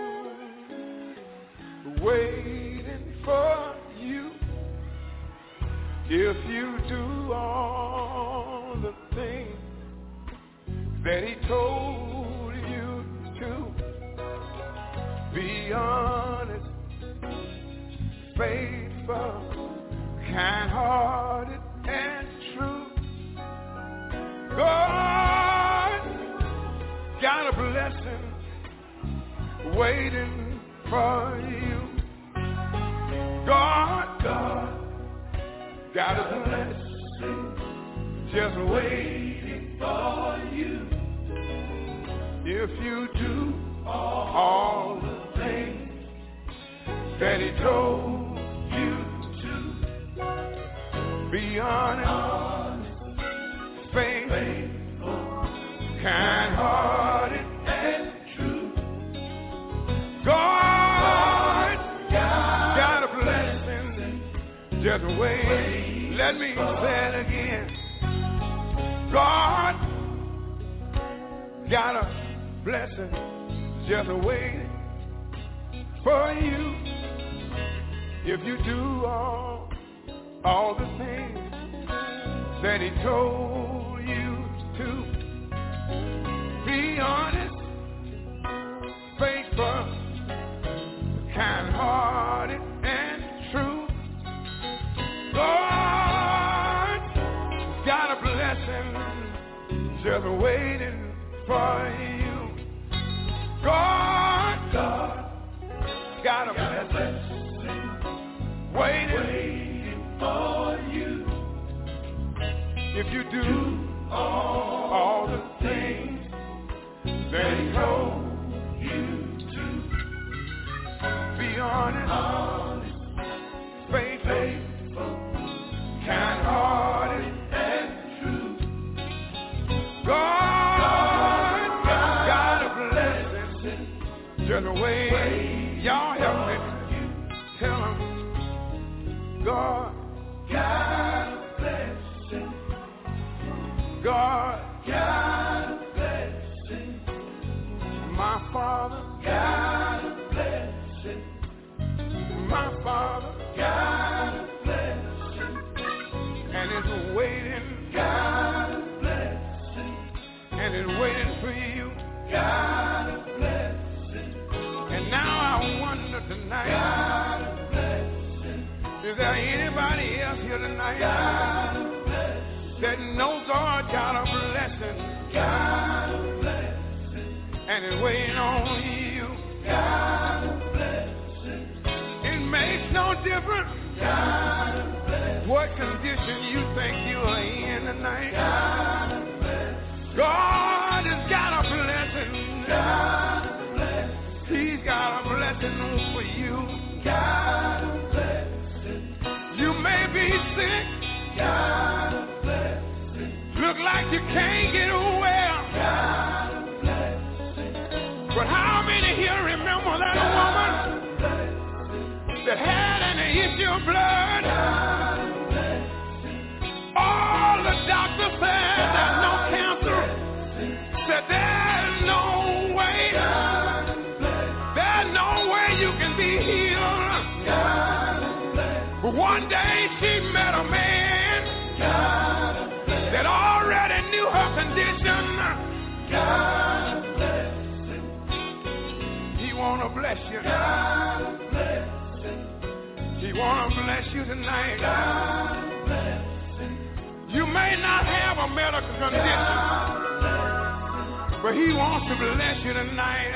He wants to bless you tonight.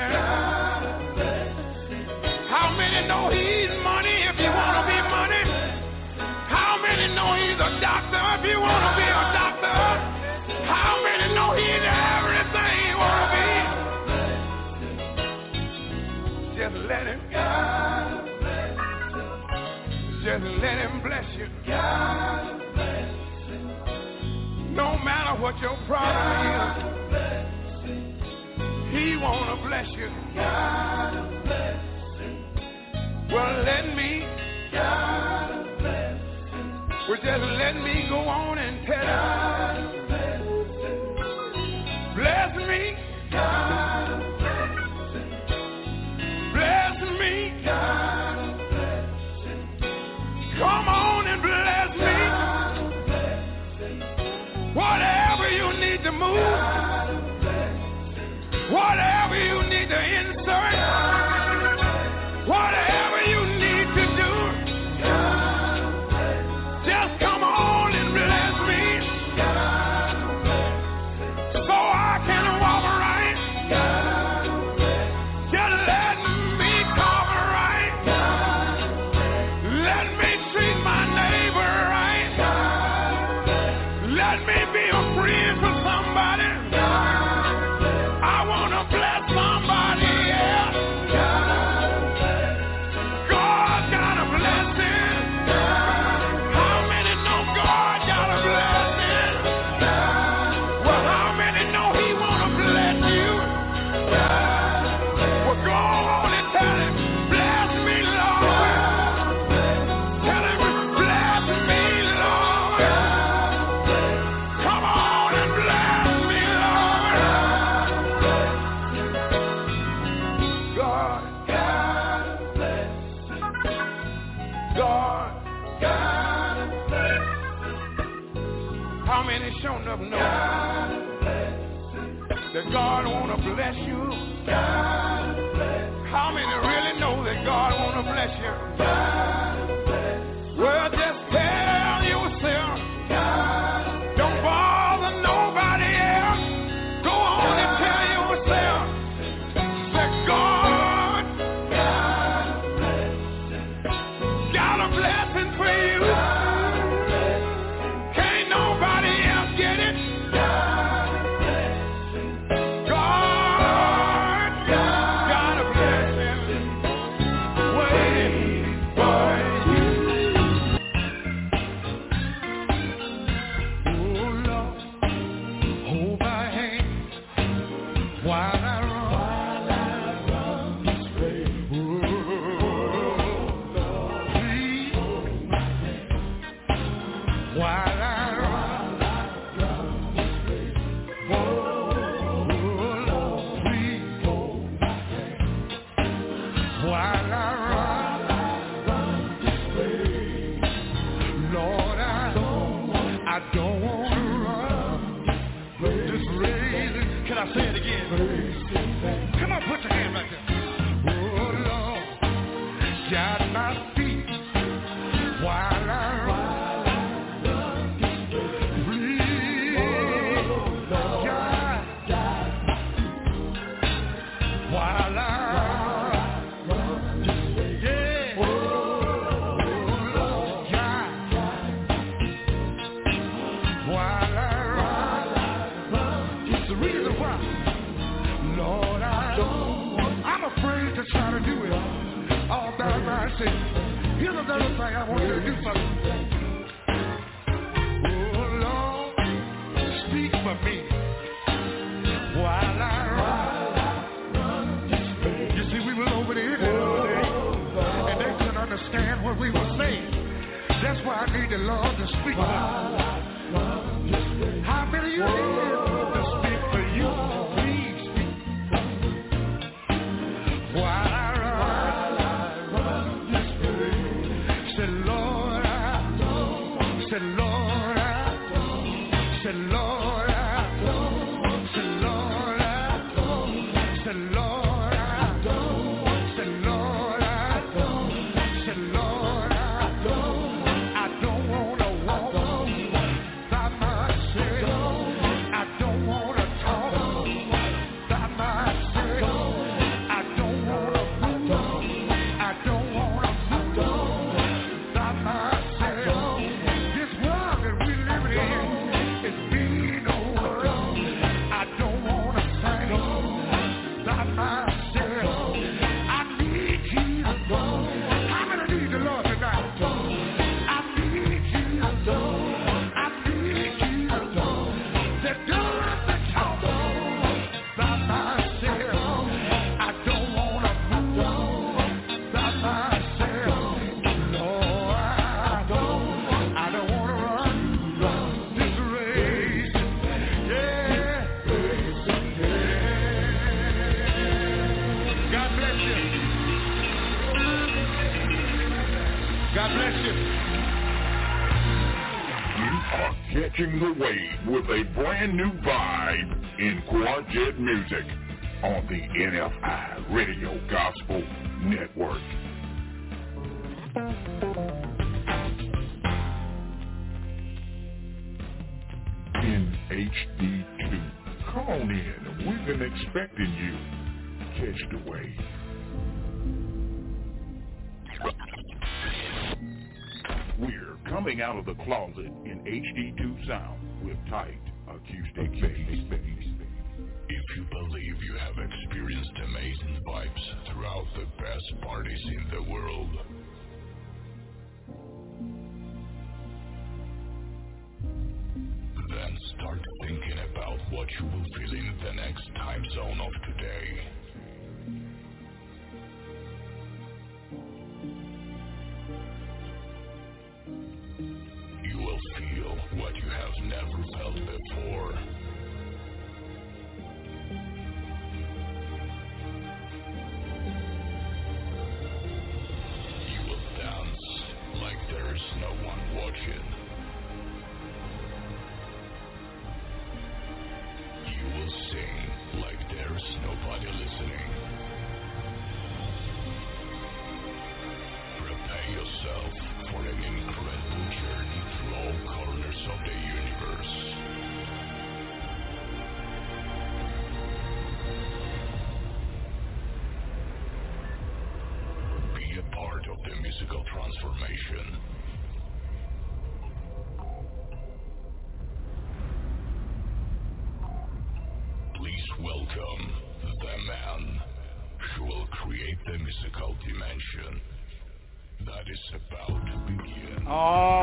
How many know he's money if you want to be money? How many know he's a doctor if you want to be a doctor? How many know he's everything you want to be? Just let him. Just let him bless you. No matter what your problem is. He wanna bless you. God a blessing. Well, let me. God a blessing. Well, just let me go on and tell God you. God blessing. Bless me. God a blessing. Bless me. God a blessing. Come on and bless God. Whatever you need to move. I need the Lord to speak. Wow. catching the wave with a brand new vibe in Quartet Music on the NFI Radio Gospel Network. In HD2. Come on in. We've been expecting you. Catch the wave. Coming out of the closet in HD2 sound with tight acoustic bass. If you believe you have experienced amazing vibes throughout the best parties in the world, then start thinking about what you will feel in the next time zone of today. will feel what you have never felt before. You will dance like there is no one watching. You will sing like there is nobody listening.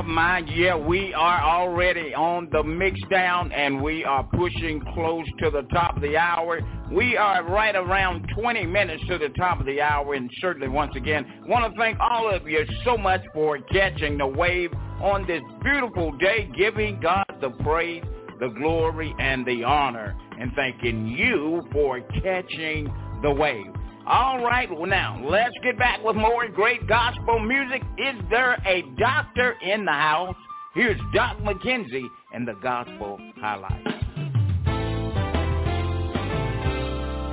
Oh my, yeah, we are already on the mix down and we are pushing close to the top of the hour. We are right around 20 minutes to the top of the hour and certainly once again want to thank all of you so much for catching the wave on this beautiful day, giving God the praise, the glory, and the honor and thanking you for catching the wave. All right, well now, let's get back with more great gospel music. Is there a doctor in the house? Here's Doc McKenzie and the Gospel Highlights.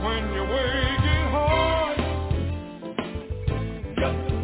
When you're working hard, just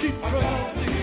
keep running.